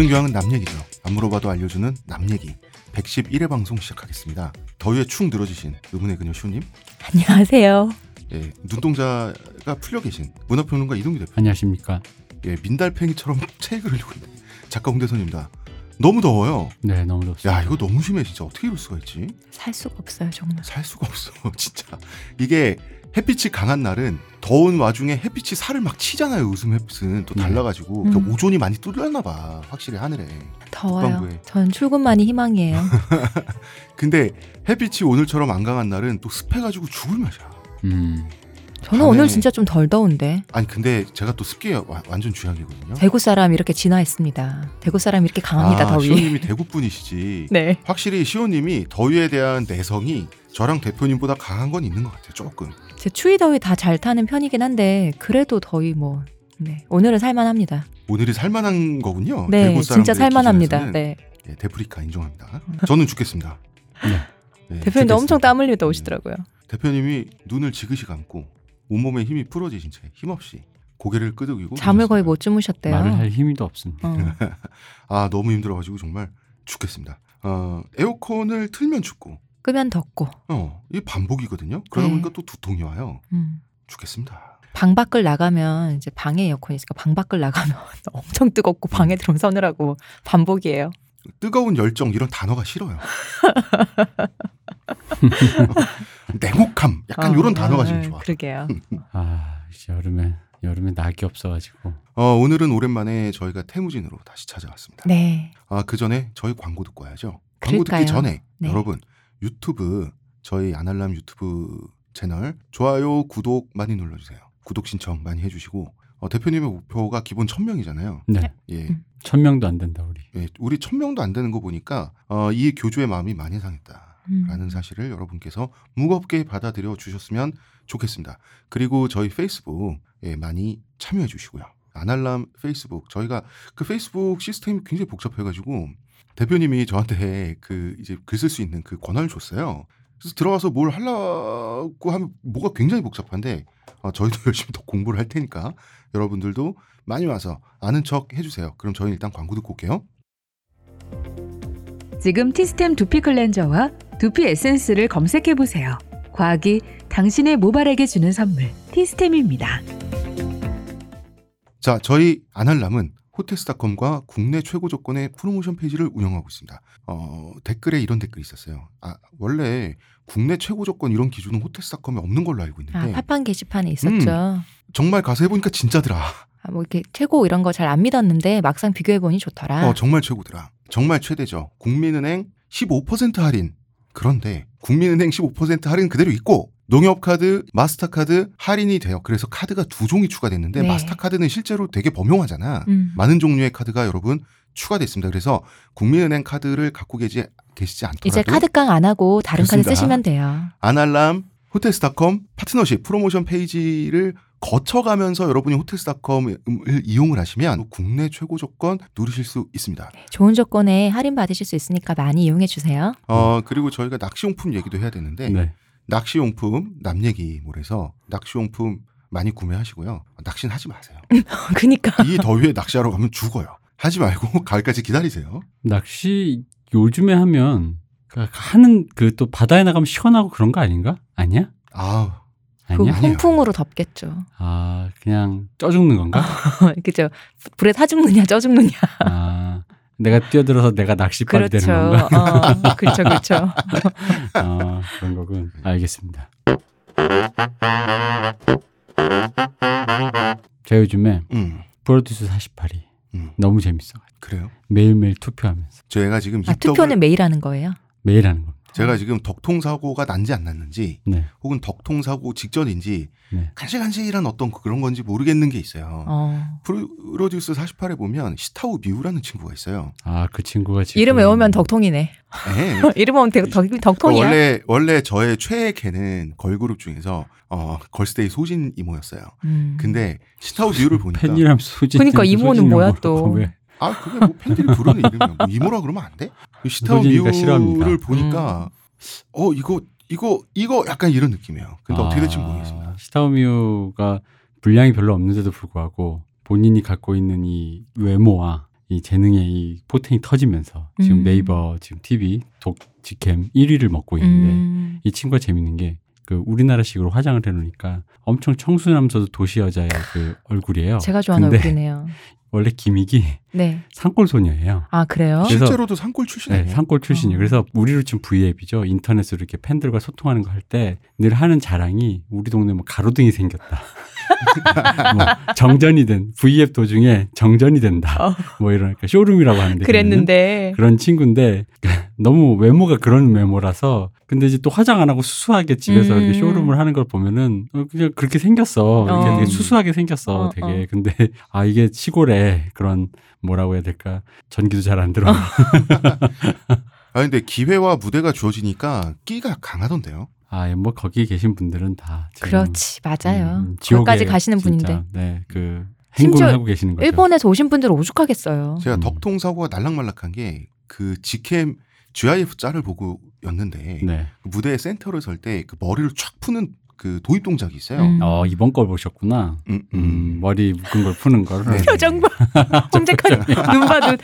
모든 교양은 남 얘기죠. 안 물어봐도 알려주는 남 얘기. 111회 방송 시작하겠습니다. 더위에 축 늘어지신 의문의 그녀 시호님, 안녕하세요. 예, 눈동자가 풀려 계신 문화평론가 이동규 대표, 안녕하십니까. 예, 민달팽이처럼 체액을 흘리고 있는 작가 홍대선입니다. 너무 더워요. 네, 너무 좋습니다. 야, 이거 너무 심해 진짜 어떻게 이럴 수가 있지? 살 수가 없어요, 정말. 살 수가 없어 진짜. 이게 햇빛이 강한 날은 더운 와중에 햇빛이 살을 막 치잖아요. 웃음 햇빛은 또 네. 달라가지고 음. 그러니까 오존이 많이 뚫렸나 봐. 확실히 하늘에. 더워요. 북방구에. 전 출근만이 희망이에요. 근데 햇빛이 오늘처럼 안 강한 날은 또 습해가지고 죽을 맛이야. 음, 저는 오늘 진짜 좀 덜 더운데. 아니 근데 제가 또 습기 와- 완전 취향이거든요. 대구 사람 이렇게 진화했습니다. 대구 사람 이렇게 강합니다, 아, 더위. 시호님이 대구 분이시지. 네. 확실히 시호님이 더위에 대한 내성이 저랑 대표님보다 강한 건 있는 것 같아요. 조금. 제 추위 더위 다 잘 타는 편이긴 한데 그래도 더위 뭐 네. 오늘은 살만합니다. 오늘이 살만한 거군요. 네, 진짜 살만합니다. 네. 예, 데프리카 인정합니다. 저는 죽겠습니다. 네. 네, 대표님도. 엄청 땀 흘리다 오시더라고요. 대표님이 눈을 지그시 감고 온몸에 힘이 풀어지신 채 힘없이 고개를 끄덕이고 잠을 거의. 못 주무셨대요. 말을 할 힘도 없습니다. 어. 아 너무 힘들어가지고 정말 죽겠습니다. 어, 에어컨을 틀면 춥고 끄면 덥고. 어, 이게 반복이거든요. 그러다 네. 보니까 또 두통이 와요. 음. 죽겠습니다. 방 밖을 나가면 이제 방에 에어컨이 있으니까 방 밖을 나가면 엄청 뜨겁고 방에 들어오면 서늘하고 반복이에요. 뜨거운 열정 이런 단어가 싫어요. 냉혹함 약간 어, 이런 단어가 지금 어, 좋아. 그러게요. 아, 이제 여름에 여름에 낙이 없어가지고 어, 오늘은 오랜만에 저희가 태무진으로 다시 찾아왔습니다. 네. 아, 그 전에 저희 광고 듣고 와야죠. 광고 그럴까요? 듣기 전에 네. 여러분 유튜브 저희 아날람 유튜브 채널 좋아요, 구독 많이 눌러주세요. 구독 신청 많이 해주시고 어, 대표님의 목표가 기본 1000명이잖아요. 네, 예, 음. 천 명도 안 된다 우리. 예, 우리 1000명도 안 되는 거 보니까 어, 이 교주의 마음이 많이 상했다. 음. 라는 사실을 여러분께서 무겁게 받아들여 주셨으면 좋겠습니다. 그리고 저희 페이스북 예, 많이 참여해 주시고요. 아날람 페이스북 저희가 그 페이스북 시스템이 굉장히 복잡해가지고 대표님이 저한테 그 이제 글 쓸 수 있는 그 권한을 줬어요. 그래서 들어가서 뭘 하려고 하면 뭐가 굉장히 복잡한데 어, 저희도 열심히 더 공부를 할 테니까 여러분들도 많이 와서 아는 척 해주세요. 그럼 저희 일단 광고 듣고 올게요. 지금 티스템 두피 클렌저와 두피 에센스를 검색해 보세요. 과학이 당신의 모발에게 주는 선물 티스템입니다. 자, 저희 아날람은 호텔스닷컴과 국내 최고 조건의 프로모션 페이지를 운영하고 있습니다. 어, 댓글에 이런 댓글이 있었어요. 아, 원래 국내 최고 조건 이런 기준은 호텔스닷컴에 없는 걸로 알고 아, 있는데 팟빵 게시판에 있었죠. 정말 가서 해보니까 진짜더라. 아, 뭐 이렇게 최고 이런 거 잘 안 믿었는데 막상 비교해 보니 좋더라. 어, 정말 최고더라. 정말 최대죠. 국민은행 15% 할인. 그런데 국민은행 15% 할인 그대로 있고 농협카드, 마스터카드 할인이 돼요. 그래서 카드가 두 종이 추가됐는데 네. 마스터카드는 실제로 되게 범용하잖아. 음. 많은 종류의 카드가 여러분 추가됐습니다. 그래서 국민은행 카드를 갖고 계시, 계시지 않더라도 이제 카드깡 안 하고 다른 그렇습니다. 카드 쓰시면 돼요. 아날람 호텔스닷컴 파트너십 프로모션 페이지를 거쳐가면서 여러분이 호텔스닷컴을 이용을 하시면 국내 최고 조건 누리실 수 있습니다. 좋은 조건에 할인 받으실 수 있으니까 많이 이용해 주세요. 어 그리고 저희가 낚시용품 얘기도 해야 되는데 네. 낚시용품 남 얘기몰에서 낚시용품 많이 구매하시고요. 낚시는 하지 마세요. 그니까 이 더위에 낚시하러 가면 죽어요. 하지 말고 가을까지 기다리세요. 낚시 요즘에 하면 그 하는 그 또 바다에 나가면 시원하고 그런 거 아닌가? 아니야? 아그 아니야? 아니에요. 홍풍으로 덮겠죠. 아 그냥 쪄 죽는 건가? 그죠? 불에 타 죽느냐 쪄 죽느냐. 아 내가 뛰어들어서 내가 낚시빨이 그렇죠. 되는 건가? 어, 그렇죠, 그렇죠. 아 그런 거군. 알겠습니다. 제가 요즘에 음, 프로듀스 48이 음 너무 재밌어. 그래요. 매일매일 투표하면서 제가 지금 아, 입덕을 투표는 매일 하는 거예요? 매일 하는 겁니다. 제가 지금 덕통 사고가 난지 안 났는지 네. 혹은 덕통 사고 직전인지 네. 간질간질한 어떤 그런 건지 모르겠는 게 있어요. 어. 프로듀스 48에 보면 시타오 미우라는 친구가 있어요. 아 그 친구가 지금 이름 외우면 덕통이네. 네. 이름 외우면 덕, 덕, 덕통이야. 원래 원래 저의 최애캐는 걸그룹 중에서 어, 걸스데이 소진 이모였어요. 음. 근데 시타오 미우를 보니까 팬이람 소진. 그러니까 이모는 뭐야, 또. 왜? 아 그게 뭐 팬들이 부르는 이름이야. 뭐 이모라 그러면 안 돼? 시타우 소진이가 싫어합니다. 미우를 보니까 어 이거 이거 이거 약간 이런 느낌이에요. 근데 어떻게 될지 모르겠습니다. 시타오 미우가 분량이 별로 없는데도 불구하고 본인이 갖고 있는 이 외모와 이 재능의 이 포텐이 터지면서 지금 음. 네이버 지금 TV 독 직캠 1위를 먹고 있는데 음. 이 친구가 재밌는 게 그 우리나라식으로 화장을 해놓으니까 엄청 청순하면서도 도시 여자의 그 얼굴이에요. 제가 좋아하는 얼굴이네요. 원래 기믹이 네. 산골 소녀예요. 아 그래요? 그래서- 실제로도 산골 출신 네? 산골 출신이에요. 어. 그래서 우리로 치면 V앱이죠. 인터넷으로 이렇게 팬들과 소통하는 거 할 때 늘 하는 자랑이 우리 동네 뭐 가로등이 생겼다. 뭐 정전이 된 V앱 도중에 정전이 된다. 어. 뭐 이러니까 쇼룸이라고 하는데 그랬는데 그런 친구인데 너무 외모가 그런 외모라서 근데 이제 또 화장 안 하고 수수하게 집에서 음. 이렇게 쇼룸을 하는 걸 보면은 어, 그냥 그렇게 생겼어. 이렇게 어. 되게 수수하게 생겼어. 어, 되게 어. 근데 아 이게 시골에 그런 뭐라고 해야 될까 전기도 잘 안 들어. 아 근데 기회와 무대가 주어지니까 끼가 강하던데요. 아, 뭐 거기 계신 분들은 다 지금, 그렇지 맞아요. 음, 지옥에 거기까지 가시는 진짜, 분인데 네, 그 심지어 행군을 하고 계시는 거죠. 일본에서 오신 분들은 오죽하겠어요. 제가 음. 덕통 사고가 날락말락한 게 그 직캠 GIF 짤을 보고였는데 네. 그 무대 센터를 설 때 그 머리를 쫙 푸는 그 도입 동작이 있어요. 음. 어 이번 걸 보셨구나. 음, 음. 음, 머리 묶은 걸 푸는 거를. 네. 표정 봐. 홈제카님 눈 봐도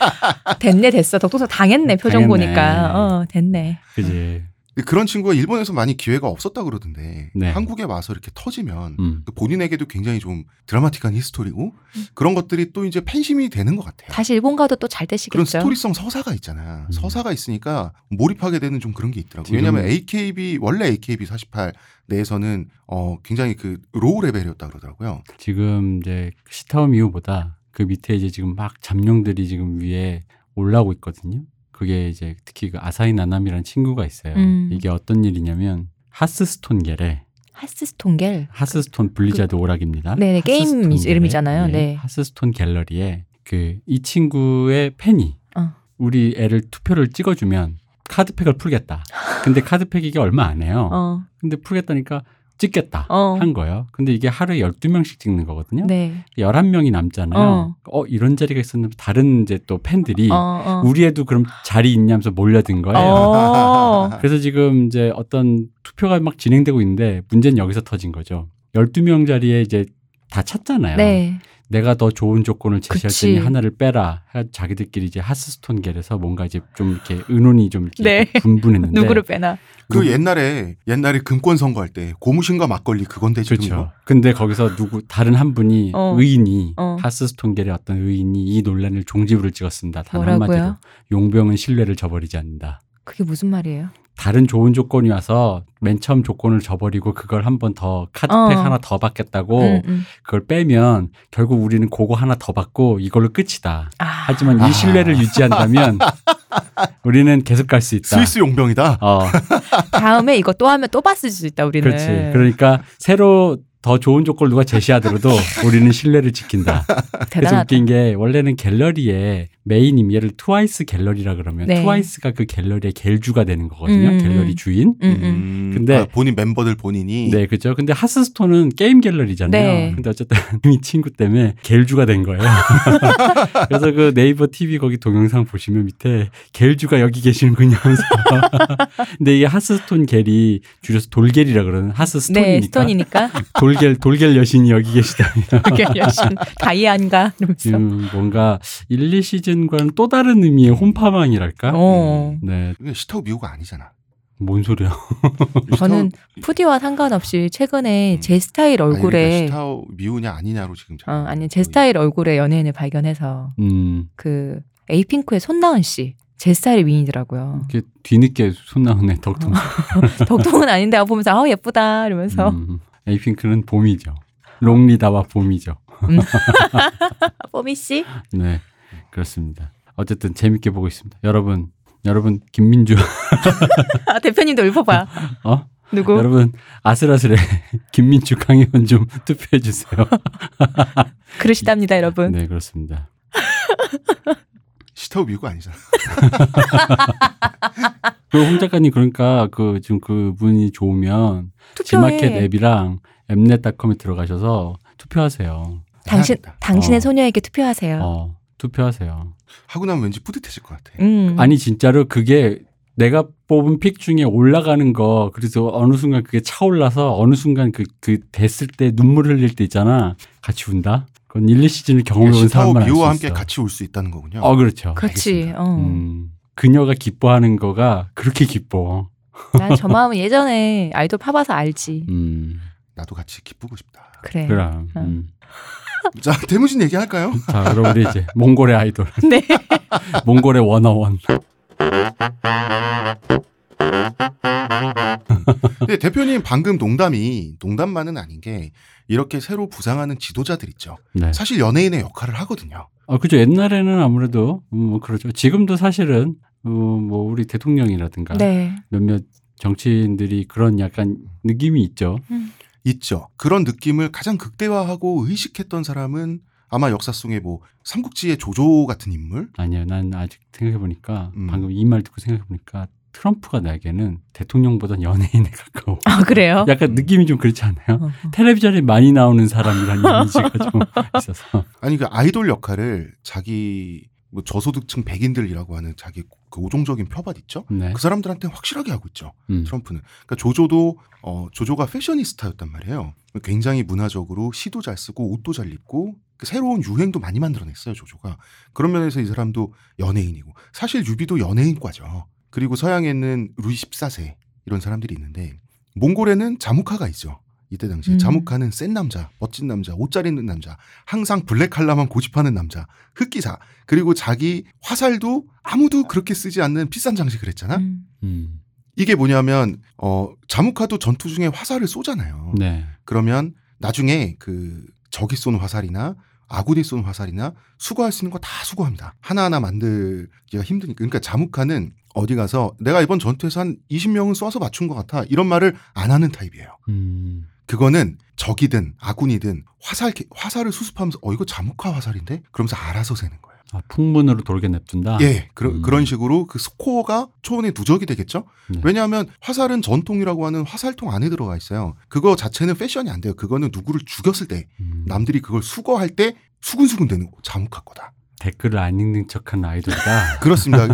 됐네 됐어. 덕도사 당했네 표정 당했네. 보니까. 어 됐네. 그지. 그런 친구가 일본에서 많이 기회가 없었다 그러던데 네. 한국에 와서 이렇게 터지면 음. 그 본인에게도 굉장히 좀 드라마틱한 히스토리고 그런 것들이 또 이제 팬심이 되는 것 같아요. 다시 일본 가도 또잘 그런 되시겠죠. 스토리성 서사가 있잖아. 음. 서사가 있으니까 몰입하게 되는 좀 그런 게 있더라고요. 왜냐하면 AKB 원래 AKB 48 내에서는 어 굉장히 그 low level이었다 그러더라고요. 지금 이제 시타오 미우보다 그 밑에 이제 지금 막 잠룡들이 지금 위에 올라오고 있거든요. 그게 이제 특히 그 아사이 나나미라는 친구가 있어요. 음. 이게 어떤 일이냐면 하스스톤 갤에 하스스톤갤. 하스스톤 블리자드 오락입니다. 그 네네, 게임 하스스톤 갤에, 이름이잖아요. 예, 네. 하스스톤 갤러리에 그 이 친구의 팬이 어. 우리 애를 투표를 찍어주면 카드팩을 풀겠다. 근데 카드팩 이게 얼마 안 해요. 어. 근데 풀겠다니까 찍겠다 어. 한 거예요. 근데 이게 하루에 12명씩 찍는 거거든요. 네. 11명이 남잖아요. 어. 어. 이런 자리가 있었는데 다른 이제 또 팬들이 어, 어. 우리 애도 그럼 자리 있냐면서 몰려든 거예요. 어. 그래서 지금 이제 어떤 투표가 막 진행되고 있는데 문제는 여기서 터진 거죠. 12명 자리에 이제 다 찼잖아요. 네. 내가 더 좋은 조건을 제시할 그치. 테니 하나를 빼라. 해 자기들끼리 이제 하스스톤 겔에서 뭔가 이제 좀 이렇게 의논이 좀 이렇게 네. 분분했는데 누구를 빼나? 그 누구- 옛날에 옛날에 금권 선거할 때 고무신과 막걸리 그건데 지금 그렇죠. 이거. 근데 거기서 누구 다른 한 분이 어. 의인이 어. 하스스톤 겔의 어떤 의인이 이 논란을 종지부를 찍었습니다. 단 뭐라고요? 한마디로 용병은 신뢰를 저버리지 않는다. 그게 무슨 말이에요? 다른 좋은 조건이 와서 맨 처음 조건을 저버리고 그걸 한 번 더 카드팩 어. 하나 더 받겠다고 음, 음. 그걸 빼면 결국 우리는 그거 하나 더 받고 이걸로 끝이다. 아. 하지만 아. 이 신뢰를 유지한다면 우리는 계속 갈 수 있다. 스위스 용병이다. 어, 다음에 이거 또 하면 또 봤을 수 있다 우리는. 그렇지. 그러니까 새로 더 좋은 조건을 누가 제시하더라도 우리는 신뢰를 지킨다. 그래서 대단하다. 웃긴 게 원래는 갤러리에 메인임 얘를 트와이스 갤러리라 그러면 네. 트와이스가 그 갤러리의 갤주가 되는 거거든요. 음, 갤러리 음. 주인. 음, 음. 근데- 아, 본인 멤버들 본인이 네, 그죠. 근데 하스스톤은 게임 갤러리잖아요. 네. 근데 어쨌든 이 친구 때문에 갤주가 된 거예요. 그래서 그 네이버 TV 거기 동영상 보시면 밑에 갤주가 여기 계시는군요 하면서. 근데 이게 하스스톤 갤이 줄여서 돌갤이라 그러는 하스스톤이니까. 네, 스톤이니까. 돌갤, 돌갤 여신이 여기 계시다면. 그게 여신 다이안가 이러면서. 지금 뭔가 1, 2 시즌과는 또 다른 의미의 홈파망이랄까? 어. 네, 이게 시타오 미호가 아니잖아. 뭔 소리야. 저는 푸디와 상관없이 최근에 음. 제 스타일 아니, 얼굴에 그러니까 시타오 미호냐 아니냐로 지금 어, 아니 제 스타일 얼굴에 연예인을 발견해서 음, 그 에이핑크의 손나은 씨. 제 스타일의 미인이더라고요. 이렇게 뒤늦게 손 나오네, 덕통. 덕통은 아닌데 보면서 아 예쁘다 이러면서 음, 에이핑크는 봄이죠. 롱리다와 봄이죠. 아, 뽀미 씨. 네, 그렇습니다. 어쨌든 재밌게 보고 있습니다. 여러분, 여러분 김민주, 아, 대표님도 읽어봐. 어? 누구? 여러분 아슬아슬해 김민주 강의원 좀 투표해 주세요. 그러시답니다, 여러분. 네, 그렇습니다. 시타오 미호가 아니잖아. 그홍 작가님 그러니까 그 지금 그 분이 좋으면 투표해. 지마켓 앱이랑 엠넷닷컴에 들어가셔서 투표하세요. 당신 해야겠다. 당신의 어. 소녀에게 투표하세요. 어, 투표하세요. 하고 나면 왠지 뿌듯해질 것 같아. 음. 아니 진짜로 그게 내가 뽑은 픽 중에 올라가는 거 그래서 어느 순간 그게 차올라서 어느 순간 그, 그 됐을 때 눈물 흘릴 때 있잖아 같이 운다 그건 1, 2시즌을 경험해본 시타오 사람만 알수 비오와 있어. 함께 같이 올 수 있다는 거군요. 어, 그렇죠. 그렇지. 어. 음, 그녀가 기뻐하는 거가 그렇게 기뻐. 난 저 마음은 예전에 아이돌 파봐서 알지. 음, 나도 같이 기쁘고 싶다. 그래. 그럼. 어. 음. 자, 태무진 얘기할까요? 자, 그럼 우리 이제 몽골의 아이돌. 네. 몽골의 원어원. 근데 대표님 방금 농담이 농담만은 아닌 게 이렇게 새로 부상하는 지도자들 있죠. 네. 사실 연예인의 역할을 하거든요. 아, 그죠. 옛날에는 아무래도, 음, 뭐, 그러죠. 지금도 사실은, 어, 뭐, 우리 대통령이라든가 네. 몇몇 정치인들이 그런 약간 느낌이 있죠. 있죠. 그런 느낌을 가장 극대화하고 의식했던 사람은 아마 역사 속에 뭐 삼국지의 조조 같은 인물 아니요. 난 아직 생각해 보니까, 음. 방금 이 말 듣고 생각해 보니까, 트럼프가 나에게는 대통령보단 연예인에 가까워. 아 그래요? 약간 느낌이 좀 그렇지 않아요? 어. 텔레비전에 많이 나오는 사람이라는 이미지가 좀 있어서. 아니 그 아이돌 역할을 자기 뭐 저소득층 백인들이라고 하는 자기 그 오종적인 표밭 있죠. 네. 그 사람들한테 확실하게 하고 있죠. 음. 트럼프는. 그러니까 조조도 어 조조가 패셔니스타였단 말이에요. 굉장히 문화적으로 시도 잘 쓰고 옷도 잘 입고 그 새로운 유행도 많이 만들어냈어요 조조가. 그런 면에서 이 사람도 연예인이고 사실 유비도 연예인과죠. 그리고 서양에는 루이 14세 이런 사람들이 있는데 몽골에는 자무카가 있죠. 이때 당시에 음. 자무카는 센 남자, 멋진 남자, 옷 잘 입는 남자, 항상 블랙 칼라만 고집하는 남자, 흑기사, 그리고 자기 화살도 아무도 그렇게 쓰지 않는 비싼 장식을 했잖아. 음. 음. 이게 뭐냐면 어 자무카도 전투 중에 화살을 쏘잖아요. 네. 그러면 나중에 그 적이 쏜 화살이나 아군이 쏜 화살이나 수거할 수 있는 거 다 수거합니다. 하나하나 만들기가 힘드니까. 그러니까 자무카는 어디 가서 내가 이번 전투에서 한 20명은 쏴서 맞춘 것 같아. 이런 말을 안 하는 타입이에요. 음. 그거는 적이든 아군이든 화살 화살을 수습하면서 어 이거 자무카 화살인데 그러면서 알아서 세는 거예요. 아, 풍문으로 돌게 냅둔다? 예, 그런 음. 그런 식으로 그 스코어가 초원의 누적이 되겠죠. 네. 왜냐하면 화살은 전통이라고 하는 화살통 안에 들어가 있어요. 그거 자체는 패션이 안 돼요. 그거는 누구를 죽였을 때 음. 남들이 그걸 수거할 때 수근수근 되는 거 자무카 거다. 댓글을 안 읽는 척한 아이돌이다. 그렇습니다.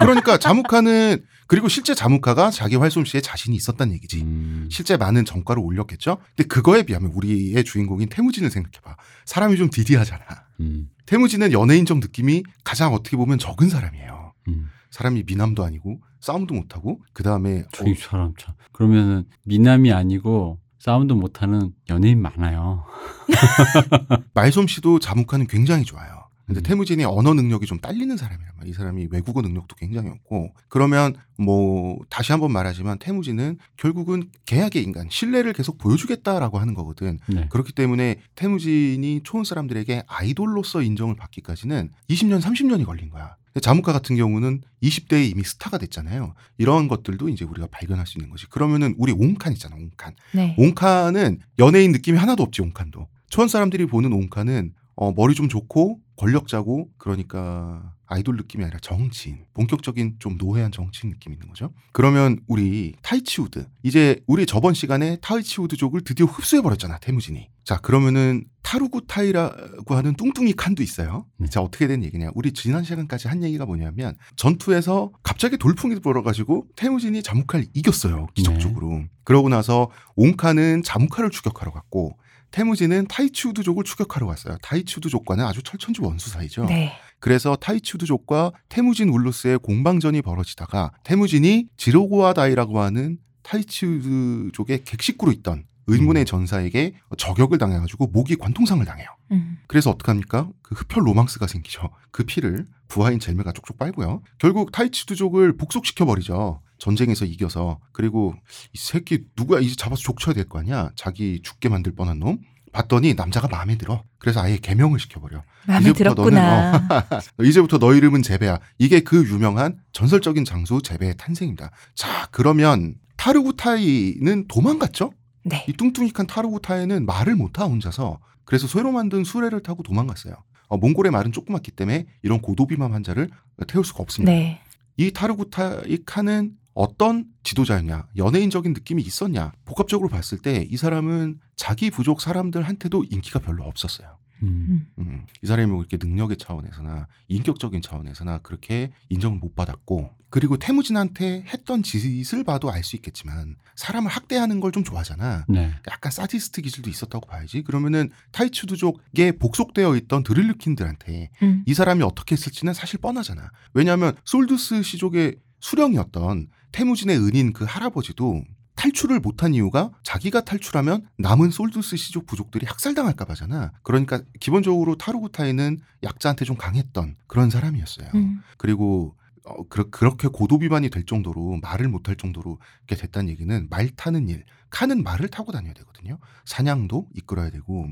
그러니까 자무카는 그리고 실제 자무카가 자기 활솜씨에 자신이 있었단 얘기지. 음. 실제 많은 전과를 올렸겠죠. 근데 그거에 비하면 우리의 주인공인 태무진을 생각해봐. 사람이 좀 디디하잖아. 음. 태무진은 연예인적 느낌이 가장 어떻게 보면 적은 사람이에요. 음. 사람이 미남도 아니고 싸움도 못하고 그 다음에 저이 사람 참. 그러면은 미남이 아니고 싸움도 못하는 연예인 많아요. 말솜씨도 자무카는 굉장히 좋아요. 근데 음. 테무진이 언어 능력이 좀 딸리는 사람이란 말이야. 이 사람이 외국어 능력도 굉장히 없고 그러면 뭐 다시 한번 말하지만 테무진은 결국은 계약의 인간 신뢰를 계속 보여주겠다라고 하는 거거든. 네. 그렇기 때문에 테무진이 초원 사람들에게 아이돌로서 인정을 받기까지는 20년 30년이 걸린 거야. 자무카 같은 경우는 20대에 이미 스타가 됐잖아요. 이런 것들도 이제 우리가 발견할 수 있는 거지. 그러면은 우리 옹칸 있잖아, 옹칸. 네. 옹칸은 연예인 느낌이 하나도 없지 옹칸도 초원 사람들이 보는 옹칸은 어, 머리 좀 좋고 권력자고 그러니까 아이돌 느낌이 아니라 정치인 본격적인 좀 노회한 정치인 느낌이 있는 거죠? 그러면 우리 타이치우드 이제 우리 저번 시간에 타이치우드족을 드디어 흡수해 버렸잖아 태무진이. 자 그러면은 타르구타이라고 하는 뚱뚱이 칸도 있어요. 네. 자 어떻게 된 얘기냐? 우리 지난 시간까지 한 얘기가 뭐냐면 전투에서 갑자기 돌풍이 불어가지고 태무진이 자무카를 이겼어요 기적적으로. 그러고 나서 옹칸은 자무카를 추격하러 갔고 태무진은 타이치우드족을 추격하러 갔어요. 타이치우드족과는 아주 철천지 원수 사이죠. 네. 그래서 타이치우드족과 태무진 울루스의 공방전이 벌어지다가 태무진이 지로고아 다이라고 하는 타이치우드족의 객식구로 있던 의문의 전사에게 저격을 당해가지고 목이 관통상을 당해요. 음. 그래서 어떡합니까? 그 흡혈 로망스가 생기죠. 그 피를 부하인 젤메가 쪽쪽 빨고요. 결국 타이치두족을 복속시켜버리죠. 전쟁에서 이겨서. 그리고 이 새끼 누구야 이제 잡아서 족쳐야 될 거 아니야. 자기 죽게 만들 뻔한 놈. 봤더니 남자가 마음에 들어. 그래서 아예 개명을 시켜버려. 마음에 이제부터 들었구나. 이제부터 너 이름은 제베야. 이게 그 유명한 전설적인 장수 제베의 탄생입니다. 자 그러면 타르구타이는 도망갔죠? 네. 이 뚱뚱이칸 타르구타이는 말을 못하 혼자서 그래서 새로 만든 수레를 타고 도망갔어요. 어, 몽골의 말은 조그맣기 때문에 이런 고도비만 환자를 태울 수가 없습니다. 네. 이 타르구타이 칸은 어떤 지도자였냐, 연예인적인 느낌이 있었냐, 복합적으로 봤을 때 이 사람은 자기 부족 사람들한테도 인기가 별로 없었어요. 음. 음, 이 사람이 뭐 이렇게 능력의 차원에서나 인격적인 차원에서나 그렇게 인정을 못 받았고 그리고 태무진한테 했던 짓을 봐도 알 수 있겠지만 사람을 학대하는 걸 좀 좋아하잖아. 네. 약간 사디스트 기질도 있었다고 봐야지. 그러면은 타이츠두족에 복속되어 있던 드릴르킨들한테 음. 이 사람이 어떻게 했을지는 사실 뻔하잖아. 왜냐하면 솔두스 시족의 수령이었던 태무진의 은인 그 할아버지도 탈출을 못한 이유가 자기가 탈출하면 남은 솔두스 시족 부족들이 학살당할까 봐잖아. 그러니까 기본적으로 타루구타이는 약자한테 좀 강했던 그런 사람이었어요. 음. 그리고 어, 그렇, 그렇게 고도 비반이 될 정도로 말을 못할 정도로 이렇게 됐다는 얘기는 말 타는 일, 칸은 말을 타고 다녀야 되거든요. 사냥도 이끌어야 되고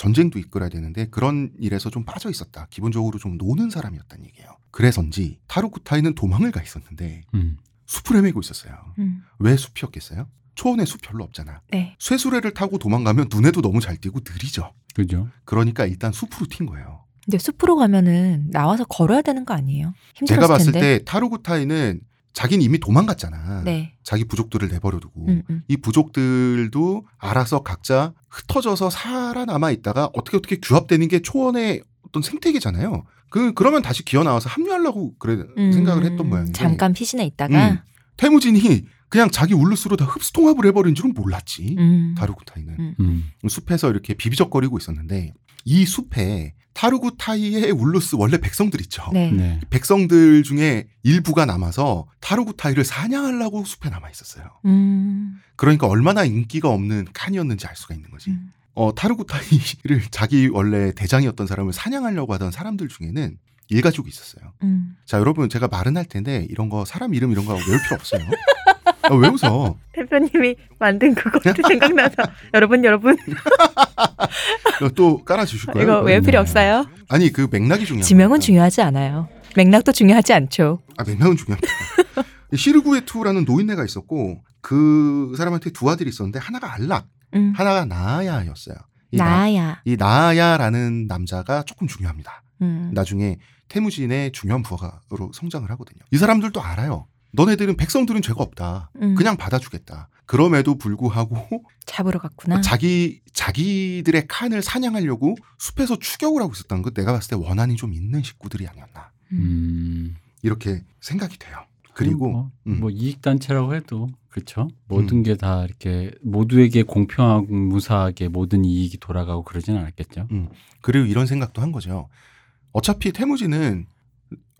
전쟁도 이끌어야 되는데 그런 일에서 좀 빠져 있었다. 기본적으로 좀 노는 사람이었다는 얘기예요. 그래서인지 타루쿠타이는 도망을 가 있었는데 음. 숲을 헤매고 있었어요. 음. 왜 숲이었겠어요? 초원에 숲 별로 없잖아. 네. 쇠수레를 타고 도망가면 눈에도 너무 잘 띄고 느리죠. 그죠. 그러니까 일단 숲으로 튄 거예요. 근데 숲으로 가면은 나와서 걸어야 되는 거 아니에요? 힘들었을 제가 봤을 텐데. 때 타루구타이는 자기는 이미 도망갔잖아. 네. 자기 부족들을 내버려두고 음, 음. 이 부족들도 알아서 각자 흩어져서 살아남아 있다가 어떻게 어떻게 규합되는 게 초원의 어떤 생태계잖아요. 그 그러면 다시 기어 나와서 합류하려고 그래 음, 생각을 했던 모양인데 잠깐 피신해 있다가. 음. 태무진이 그냥 자기 울루스로 다 흡수통합을 해버린 줄은 몰랐지. 음. 타루구타이는 음. 음. 숲에서 이렇게 비비적거리고 있었는데 이 숲에 타루구타이의 울루스 원래 백성들 있죠. 네. 네. 백성들 중에 일부가 남아서 타루구타이를 사냥하려고 숲에 남아 있었어요. 음. 그러니까 얼마나 인기가 없는 칸이었는지 알 수가 있는 거지. 음. 어, 타루구타이를 자기 원래 대장이었던 사람을 사냥하려고 하던 사람들 중에는 일가족이 있었어요. 음. 자, 여러분 제가 말은 할 텐데 이런 거 사람 이름 이런 거 외울 필요 없어요. 아, 왜 웃어? 대표님이 만든 그것도 생각나서 여러분 여러분 또 깔아주실 거예요? 이거 외울 필요 네. 없어요. 아니 그 맥락이 중요한 지명은. 중요하지 않아요. 맥락도 중요하지 않죠. 아, 맥락은 중요합니다. 시르구에투라는 노인네가 있었고 그 사람한테 두 아들이 있었는데 하나가 알락, 음. 하나가 나야였어요. 이 나- 나야. 이 나야라는 남자가 조금 중요합니다. 음. 나중에 태무진의 중요한 부하로 성장을 하거든요. 이 사람들도 알아요. 너네들은 백성들은 죄가 없다. 음. 그냥 받아주겠다. 그럼에도 불구하고 잡으러 갔구나. 자기 자기들의 칸을 사냥하려고 숲에서 추격을 하고 있었다는 것 내가 봤을 때 원한이 좀 있는 식구들이 아니었나 음. 이렇게 생각이 돼요. 그리고 뭐, 음. 뭐 이익 단체라고 해도 그렇죠. 모든 음. 게다 이렇게 모두에게 공평하고 무사하게 모든 이익이 돌아가고 그러지는 않았겠죠. 그리고 이런 생각도 한 거죠. 어차피 태무진은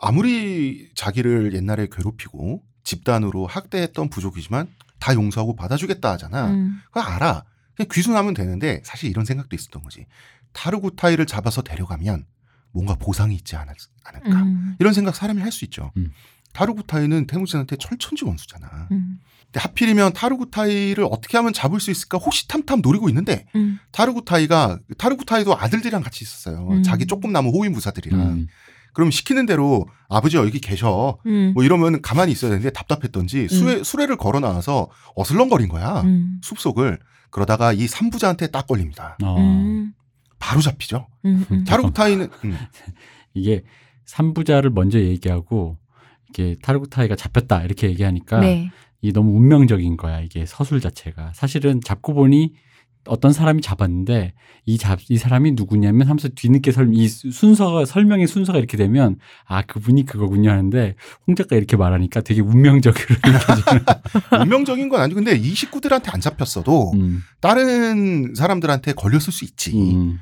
아무리 자기를 옛날에 괴롭히고 집단으로 학대했던 부족이지만 다 용서하고 받아주겠다 하잖아. 음. 그거 알아. 그냥 귀순하면 되는데 사실 이런 생각도 있었던 거지. 타르구타이를 잡아서 데려가면 뭔가 보상이 있지 않을, 않을까. 음. 이런 생각 사람이 할 수 있죠. 음. 타르구타이는 태무진한테 철천지 원수잖아. 음. 근데 하필이면 타르구타이를 어떻게 하면 잡을 수 있을까 호시탐탐 노리고 있는데 음. 타르구타이가 타르구타이도 아들들이랑 같이 있었어요. 음. 자기 조금 남은 호위무사들이랑. 음. 그럼 시키는 대로 아버지 여기 계셔. 음. 뭐 이러면 가만히 있어야 되는데 답답했던지 수레, 수레를 걸어 나와서 어슬렁거린 거야. 음. 숲속을. 그러다가 이 삼부자한테 딱 걸립니다. 어. 음. 바로 잡히죠. 음. 음. 타르구타이는 음. 이게 삼부자를 먼저 얘기하고 이게 타르구타이가 잡혔다 이렇게 얘기하니까 네. 이게 너무 운명적인 거야 이게 서술 자체가 사실은 잡고 보니 어떤 사람이 잡았는데 이 잡 이 사람이 누구냐면 하면서 뒤늦게 설 이 순서가 설명의 순서가 이렇게 되면 아 그분이 그거군요 하는데 홍 작가 이렇게 말하니까 되게 운명적으로 운명적인 건 아니고 근데 이 식구들한테 안 잡혔어도 음, 다른 사람들한테 걸렸을 수 있지. 음,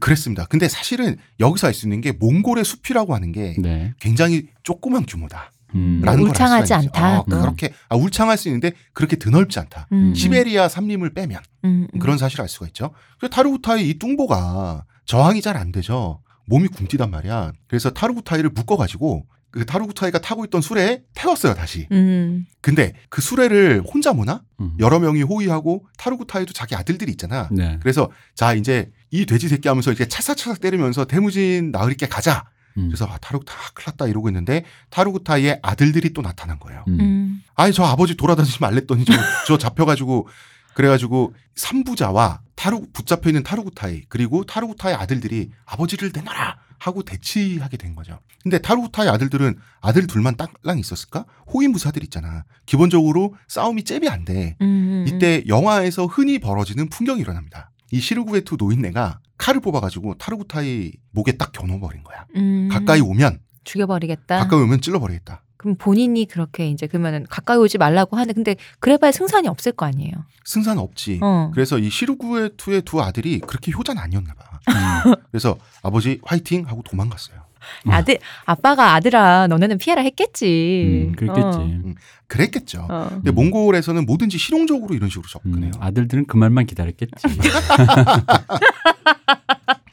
그랬습니다. 근데 사실은 여기서 알 수 있는 게 몽골의 숲이라고 하는 게 네, 굉장히 조그만 규모다. 음, 울창하지. 않다. 어, 그렇게 아, 울창할 수 있는데 그렇게 드넓지 않다. 음. 시베리아 삼림을 빼면 음. 음. 그런 사실을 알 수가 있죠. 그래서 타르구타이 이 뚱보가 저항이 잘 안 되죠. 몸이 굼뛰단 말이야. 그래서 타르구타이를 묶어가지고 그 타르구타이가 타고 있던 수레에 태웠어요 다시. 음. 근데 그 수레를 혼자 모나? 음. 여러 명이 호위하고 타르구타이도 자기 아들들이 있잖아. 네, 그래서 자 이제 이 돼지 새끼 하면서 이렇게 차삭차삭 때리면서 대무진 나으리께 가자. 음, 그래서 아, 타르구타 아, 큰일 났다 이러고 있는데 타르구타이의 아들들이 또 나타난 거예요. 음, 음. 아니 저 아버지 돌아다니지 말랬더니 저, 저 잡혀가지고 그래가지고 삼부자와 타루 붙잡혀 있는 타르구타이 그리고 타르구타의 아들들이 아버지를 내놔라 하고 대치하게 된 거죠. 근데 타르구타의 아들들은 아들 둘만 딱랑 있었을까? 호위무사들 있잖아. 기본적으로 싸움이 잽이 안 돼. 음. 이때 영화에서 흔히 벌어지는 풍경이 일어납니다. 이 시르구에투 노인네가 칼을 뽑아가지고 타르구타이 목에 딱 겨눠버린 거야. 음. 가까이 오면 죽여버리겠다. 가까이 오면 찔러버리겠다. 그럼 본인이 그렇게 이제 그러면은 가까이 오지 말라고 하는데 근데 그래봐야 승산이 없을 거 아니에요. 승산 없지. 어. 그래서 이 시르구에투의 두 아들이 그렇게 효자는 아니었나 봐. 음. 그래서 아버지 화이팅 하고 도망갔어요. 아들 아빠가 아들아 너네는 피해라 했겠지. 음, 그랬겠지. 그랬겠죠. 어. 어. 근데 몽골에서는 뭐든지 실용적으로 이런 식으로 음, 접근해요. 아들들은 그 말만 기다렸겠지.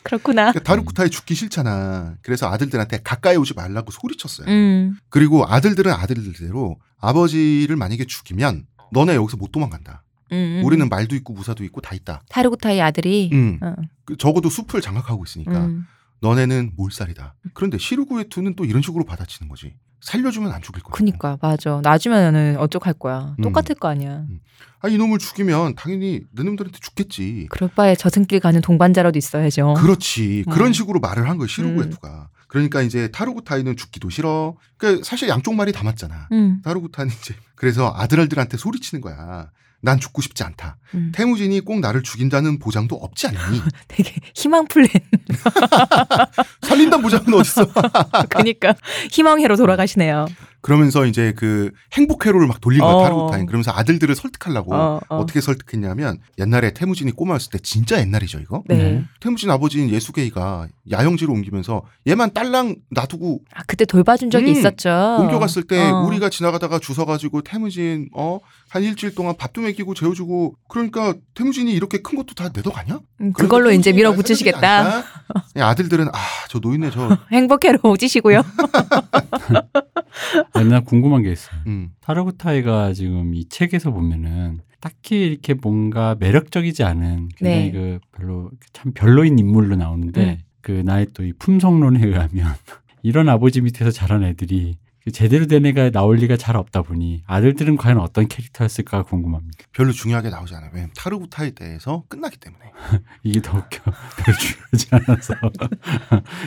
그렇구나. 그러니까 다르쿠타이 죽기 싫잖아. 그래서 아들들한테 가까이 오지 말라고 소리쳤어요. 음. 그리고 아들들은 아들들대로 아버지를 만약에 죽이면 너네 여기서 못 도망간다. 음, 음. 우리는 말도 있고 무사도 있고 다 있다. 타르구타이 아들이 음. 어. 그 적어도 숲을 장악하고 있으니까 음. 너네는 몰살이다. 그런데 시르구에투는 또 이런 식으로 받아치는 거지. 살려주면 안 죽일 거야. 그니까 맞아. 놔주면은 어떡할 거야. 음. 똑같을 거 아니야. 아 이놈을 죽이면 당연히 너놈들한테 죽겠지. 그럴 바에 저승길 가는 동반자라도 있어야죠. 그렇지. 음. 그런 식으로 말을 한 거예요. 시르구에투가. 그러니까 이제 타르구타이는 죽기도 싫어. 그러니까 사실 양쪽 말이 다 맞잖아. 음. 타르구타는 이제 그래서 아들들한테 소리치는 거야. 난 죽고 싶지 않다. 음. 태무진이 꼭 나를 죽인다는 보장도 없지 않니? 되게 희망 플랜. 살린다는 보장은 어딨어? 그니까 희망회로 돌아가시네요. 그러면서 이제 그 행복회로를 막 돌린 거야 어. 타르구타인. 그러면서 아들들을 설득하려고 어, 어. 어. 떻게 설득했냐면 옛날에 태무진이 꼬마였을 때 진짜 옛날이죠 이거. 네. 네. 태무진 아버지인 예수게이가 야영지로 옮기면서 얘만 딸랑 놔두고 아, 그때 돌봐준 적이 음, 있었죠. 옮겨갔을 때 어. 우리가 지나가다가 주워가지고 태무진 어 한 일주일 동안 밥도 먹이고 재워주고 그러니까 태무진이 이렇게 큰 것도 다 내둬가냐? 음, 그걸로 이제 밀어붙이시겠다. 아들들은 아 저 노인네 저 행복회로 오지시고요. 아니, 나 궁금한 게 있어요. 음, 타르구타이가 지금 이 책에서 보면은 딱히 이렇게 뭔가 매력적이지 않은 네. 굉장히 그 별로 참 별로인 인물로 나오는데 음. 그 나의 또 이 품성론에 의하면 이런 아버지 밑에서 자란 애들이 그 제대로 된 애가 나올 리가 잘 없다 보니 아들들은 과연 어떤 캐릭터였을까 궁금합니다. 별로 중요하게 나오지 않아요. 왜냐면 타르구타에 대해서 끝나기 때문에. 이게 더 웃겨. 별로 중요하지 않아서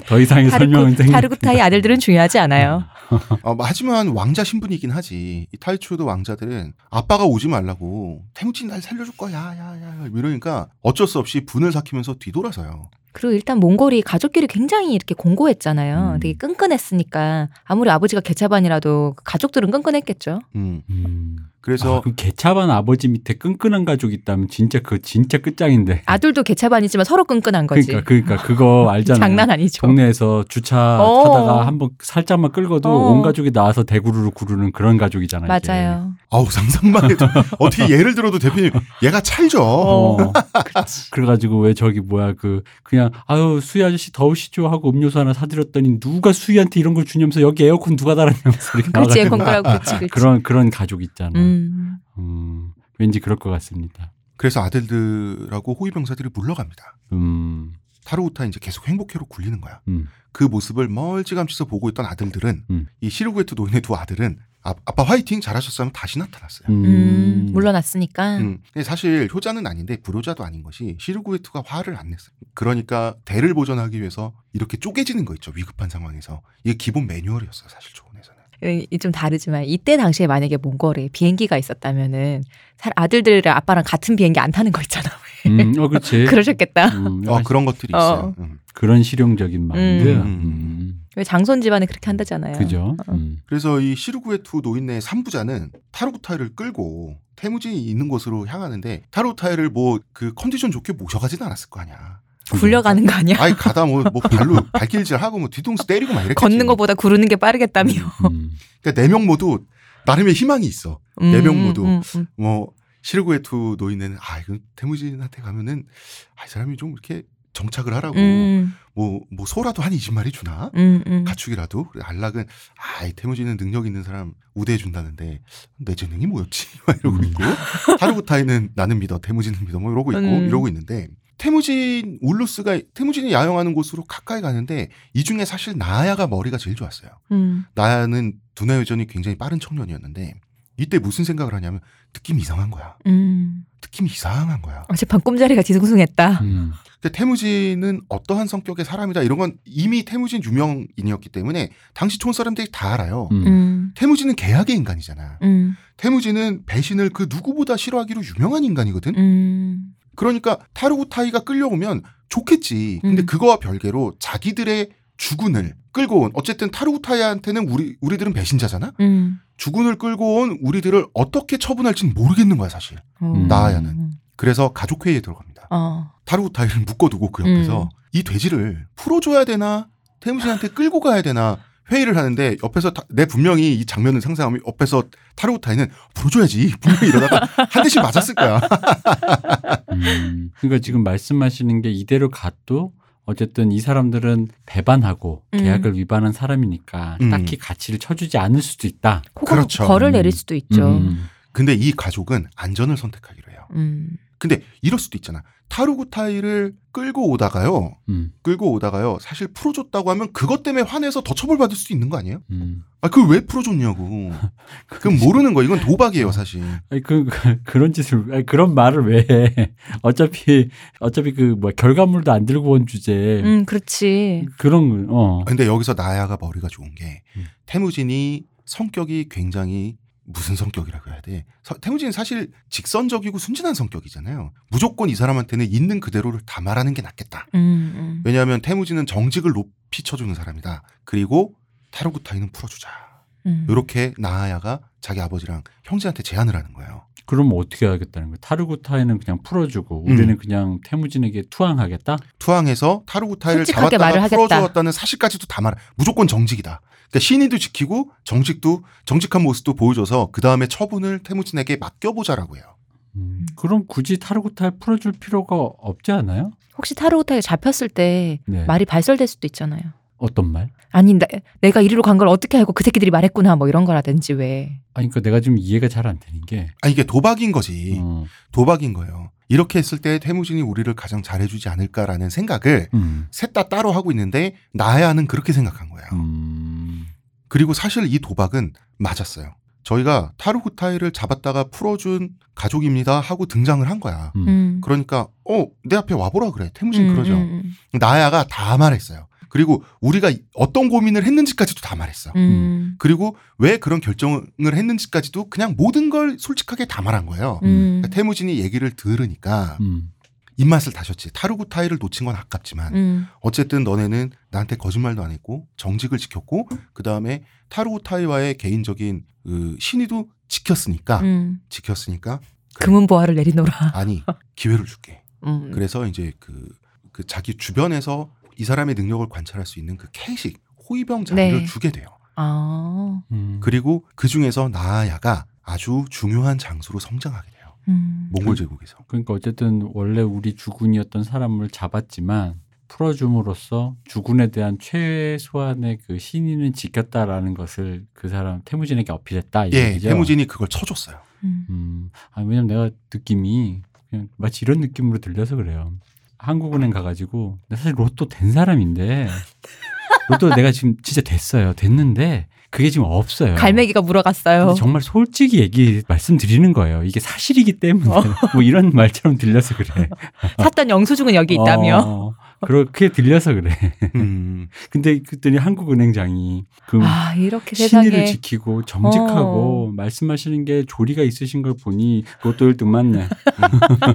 더 이상의 설명은 타르구, 타르구타이 아들들은 중요하지 않아요. 어, 뭐 하지만 왕자 신분이긴 하지. 이 탈추도 왕자들은 아빠가 오지 말라고 태무진 날 살려줄 거야, 야 야 야 이러니까 어쩔 수 없이 분을 삭히면서 뒤돌아서요. 그리고 일단 몽골이 가족끼리 굉장히 이렇게 공고했잖아요. 음. 되게 끈끈했으니까 아무리 아버지가 개차반이라도 가족들은 끈끈했겠죠. 음, 음. 그래서 아, 그 개차반 아버지 밑에 끈끈한 가족이 있다면 진짜 그 진짜 끝장인데. 아들도 개차반이지만 서로 끈끈한 거지. 그러니까 그러니까 그거 알잖아요. 장난 아니죠. 동네에서 주차 어. 타다가 한번 살짝만 끌고도 어. 온 가족이 나와서 대구르르 구르는 그런 가족이잖아요. 맞아요. 아우 상상만 해도 어떻게 예를 들어도 대표님 얘가 찰죠. 어. 그래가지고 왜 저기 뭐야 그 그냥 아유 수희 아저씨 더우시죠 하고 음료수 하나 사드렸더니 누가 수희한테 이런 걸 주냐면서 여기 에어컨 누가 달았냐면서 이렇게 그렇지, 에어컨 끄라고, 그렇지, 그렇지. 그런 그런 가족 있잖아. 음. 음. 왠지 그럴 것 같습니다. 그래서 아들들하고 호위병사들이 물러갑니다. 음, 타르구타 이제 계속 행복회로 굴리는 거야. 음, 그 모습을 멀찌감치서 보고 있던 아들들은 음. 이 시르구에트 노인의 두 아들은 아, 아빠 화이팅 잘하셨어 하면 다시 나타났어요. 음, 음, 물러났으니까. 음, 사실 효자는 아닌데 불효자도 아닌 것이 시르구에트가 화를 안 냈어요. 그러니까 대를 보존하기 위해서 이렇게 쪼개지는 거 있죠. 위급한 상황에서 이게 기본 매뉴얼이었어요. 사실 조언에서는. 이- 좀 다르지만 이때 당시에 만약에 몽골에 비행기가 있었다면 사- 아들들이랑 아빠랑 같은 비행기 안 타는 거 있잖아. 음, 어, 그렇지. 그러셨겠다. 음, 어 그런 것들이 있어요. 어. 음. 그런 실용적인 마인드. 음. 음, 왜 장손 집안에 그렇게 한다잖아요. 그죠. 어. 음. 그래서 이 시르구에투 노인네 3부자는 타르구타이를 끌고 태무진이 있는 곳으로 향하는데 타르구타이를 뭐 그 컨디션 좋게 모셔가지는 않았을 거 아니야. 굴려가는 거 아니야? 아이 가다 뭐, 뭐 발로 발길질 하고 뭐 뒤통수 때리고 막 이랬겠지. 걷는 것보다 구르는 게 빠르겠다며. 음. 그러니까 네 명 모두 나름의 희망이 있어. 음, 네명 모두. 음, 음. 뭐 시르구에투 노인네는 아 이거 태무진한테 가면은 아이 사람이 좀 이렇게 정착을 하라고 음, 뭐 뭐 소라도 한 20마리 주나 음, 음. 가축이라도 안락은 아이 태무진은 능력 있는 사람 우대해 준다는데 내 재능이 뭐였지 막 이러고 음. 있고 타르구타이는 나는 믿어 태무진은 믿어 뭐 이러고 있고 음. 이러고 있는데 태무진 울루스가 태무진이 야영하는 곳으로 가까이 가는데 이 중에 사실 나야가 머리가 제일 좋았어요. 음. 나야는 두뇌 여전히 굉장히 빠른 청년이었는데 이때 무슨 생각을 하냐면 느낌이 이상한 거야. 음. 느낌이 이상한 거야. 어젯밤 꿈자리가 뒤숭숭했다. 음. 근데 태무진은 어떠한 성격의 사람이다 이런 건 이미 태무진 유명인이었기 때문에 당시 촌 사람들이 다 알아요. 음. 음. 태무진은 계약의 인간이잖아. 음. 태무진은 배신을 그 누구보다 싫어하기로 유명한 인간이거든. 음. 그러니까 타르구타이가 끌려오면 좋겠지. 근데 음. 그거와 별개로 자기들의 주군을 끌고 온 어쨌든 타르구타이한테는 우리 우리들은 배신자잖아. 음. 주군을 끌고 온 우리들을 어떻게 처분할지는 모르겠는 거야 사실. 음. 나아야는. 그래서 가족 회의에 들어갑니다. 어. 타르구타이를 묶어두고 그 옆에서 음. 이 돼지를 풀어줘야 되나 태무진한테 끌고 가야 되나 회의를 하는데 옆에서 타- 내 분명히 이 장면을 상상하면 옆에서 타르구타이는 풀어줘야지 분명히 이러다가 한 대씩 맞았을 거야. 음, 그러니까 지금 말씀하시는 게 이대로 가도 어쨌든 이 사람들은 배반하고 음. 계약을 위반한 사람이니까 음. 딱히 가치를 쳐주지 않을 수도 있다. 혹은 그렇죠. 벌을 음. 내릴 수도 있죠. 음. 근데 이 가족은 안전을 선택하기로 해요. 음. 근데 이럴 수도 있잖아. 타르구타이를 끌고 오다가요. 음, 끌고 오다가요. 사실 풀어줬다고 하면 그것 때문에 화내서 더 처벌받을 수도 있는 거 아니에요? 음. 아, 그걸 왜 풀어줬냐고. 그건 모르는 거. 이건 도박이에요, 사실. 아니, 그, 그, 그 런 짓을, 아니, 그런 말을 왜 해. 어차피, 어차피 그, 뭐, 결과물도 안 들고 온 주제. 음, 그렇지. 그런, 거, 어. 근데 여기서 나야가 머리가 좋은 게 음. 태무진이 성격이 굉장히 무슨 성격이라고 해야 돼? 서- 태무진은 사실 직선적이고 순진한 성격이잖아요. 무조건 이 사람한테는 있는 그대로를 다 말하는 게 낫겠다. 음, 음. 왜냐하면 태무진은 정직을 높이 쳐주는 사람이다. 그리고 타르구타이는 풀어주자. 음. 이렇게 나아야가 자기 아버지랑 형제한테 제안을 하는 거예요. 그러면 어떻게 하겠다는 거야? 타르구타이는 그냥 풀어주고, 음. 우리는 그냥 태무진에게 투항하겠다? 투항해서 타르구타이를 솔직하게 잡았다가. 풀어주었다는 사실까지도 다 말. 무조건 정직이다. 그러니까 신의도 지키고 정직도 정직한 모습도 보여줘서 그 다음에 처분을 태무진에게 맡겨보자라고 해요. 음, 그럼 굳이 타르구타이 풀어줄 필요가 없지 않아요? 혹시 타르오타에 잡혔을 때 네. 말이 발설될 수도 있잖아요. 어떤 말? 아니, 나, 내가 이리로 간 걸 어떻게 알고 그 새끼들이 말했구나, 뭐 이런 거라든지 왜. 아니, 그러니까 내가 지금 이해가 잘 안 되는 게, 아 이게 도박인 거지. 어, 도박인 거예요. 이렇게 했을 때 태무진이 우리를 가장 잘해주지 않을까라는 생각을 음, 셋다 따로 하고 있는데 나야는 그렇게 생각한 거예요. 음, 그리고 사실 이 도박은 맞았어요. 저희가 타르구타이를 잡았다가 풀어준 가족입니다 하고 등장을 한 거야. 음. 음. 그러니까 어 내 앞에 와보라 그래. 태무진 음, 그러죠. 음, 나야가 다 말했어요. 그리고 우리가 어떤 고민을 했는지까지도 다 말했어. 음. 음. 그리고 왜 그런 결정을 했는지까지도 그냥 모든 걸 솔직하게 다 말한 거예요. 음. 그러니까 태무진이 얘기를 들으니까 음. 입맛을 다셨지. 타르구 타이를 놓친 건 아깝지만 음. 어쨌든 너네는 나한테 거짓말도 안 했고 정직을 지켰고 그 다음에 타르구 타이와의 개인적인 그 신의도 지켰으니까 음. 지켰으니까 금은보화를 내리노라. 아니 기회를 줄게. 음. 그래서 이제 그, 그 자기 주변에서 이 사람의 능력을 관찰할 수 있는 그 캐식 호위병 자리를 네. 주게 돼요. 아. 음. 그리고 그 중에서 나아야가 아주 중요한 장소로 성장하게 돼요. 음. 몽골 제국에서. 그러니까 어쨌든 원래 우리 주군이었던 사람을 잡았지만 풀어줌으로써 주군에 대한 최소한의 그 신의는 지켰다라는 것을 그 사람 태무진에게 어필했다 이 예, 얘기죠. 태무진이 그걸 쳐줬어요. 음. 음, 아, 왜냐면 내가 느낌이 그냥 마치 이런 느낌으로 들려서 그래요. 한국은행 가가지고 나 사실 로또 된 사람인데 로또 내가 지금 진짜 됐어요. 됐는데 그게 지금 없어요. 갈매기가 물어갔어요. 정말 솔직히 얘기 말씀드리는 거예요. 이게 사실이기 때문에 뭐 이런 말처럼 들려서 그래. 샀던 영수증은 여기 있다며. 어, 그렇게 들려서 그래. 음, 근데 그랬더니 한국은행장이 그 아 이렇게 신의를 세상에 지키고 정직하고 어. 말씀하시는 게 조리가 있으신 걸 보니 로또 1등 맞네.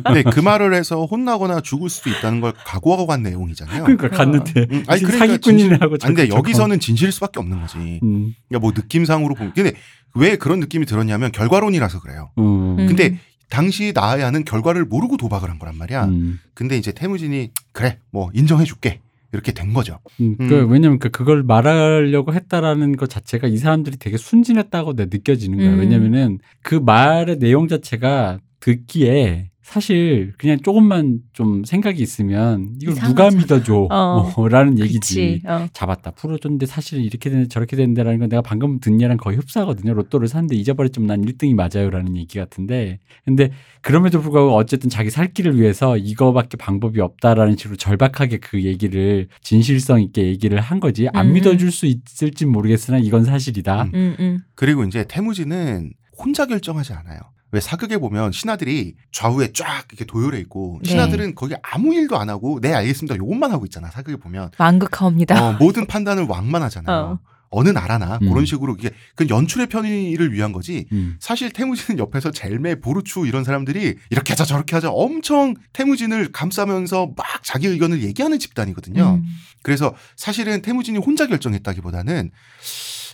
근데 그 말을 해서 혼나거나 죽을 수도 있다는 걸 각오하고 간 내용이잖아요. 그러니까 갔는데 음, 아니, 그러니까 사기꾼이네 하고 아니, 근데 여기서는 진실일 수밖에 없는 거지. 음, 그러니까 뭐 느낌상으로 보면 근데 왜 그런 느낌이 들었냐면 결과론이라서 그래요. 음, 음. 근데 당시 나아야는 결과를 모르고 도박을 한 거란 말이야. 음, 근데 이제 태무진이 그래 뭐 인정해 줄게 이렇게 된 거죠. 음, 음. 그 왜냐면 그 그걸 말하려고 했다라는 것 자체가 이 사람들이 되게 순진했다고 내 느껴지는 거야. 음. 왜냐면은 그 말의 내용 자체가 듣기에 사실 그냥 조금만 좀 생각이 있으면 이걸 누가 이상하잖아. 믿어줘 어. 뭐 라는 얘기지. 어. 잡았다 풀어줬는데 사실 이렇게 되는데 저렇게 된다라는 건 내가 방금 듣는 얘랑 거의 흡사거든요. 로또를 샀는데 잊어버렸지만 난 1등이 맞아요라는 얘기 같은데 근데 그럼에도 불구하고 어쨌든 자기 살 길을 위해서 이거밖에 방법이 없다라는 식으로 절박하게 그 얘기를 진실성 있게 얘기를 한 거지 안 음. 믿어줄 수 있을지 모르겠으나 이건 사실이다. 음. 음, 음. 그리고 이제 태무진은 혼자 결정하지 않아요. 왜 사극에 보면 신하들이 좌우에 쫙 이렇게 도열해 있고 네. 신하들은 거기 아무 일도 안 하고 네 알겠습니다 요것만 하고 있잖아 사극에 보면 망극하옵니다. 어, 모든 판단을 왕만 하잖아요. 어. 어느 나라나 음. 그런 식으로 이게 그 연출의 편의를 위한 거지. 음. 사실 태무진은 옆에서 젤메, 보르추 이런 사람들이 이렇게 하자 저렇게 하자 엄청 태무진을 감싸면서 막 자기 의견을 얘기하는 집단이거든요. 음. 그래서 사실은 태무진이 혼자 결정했다기보다는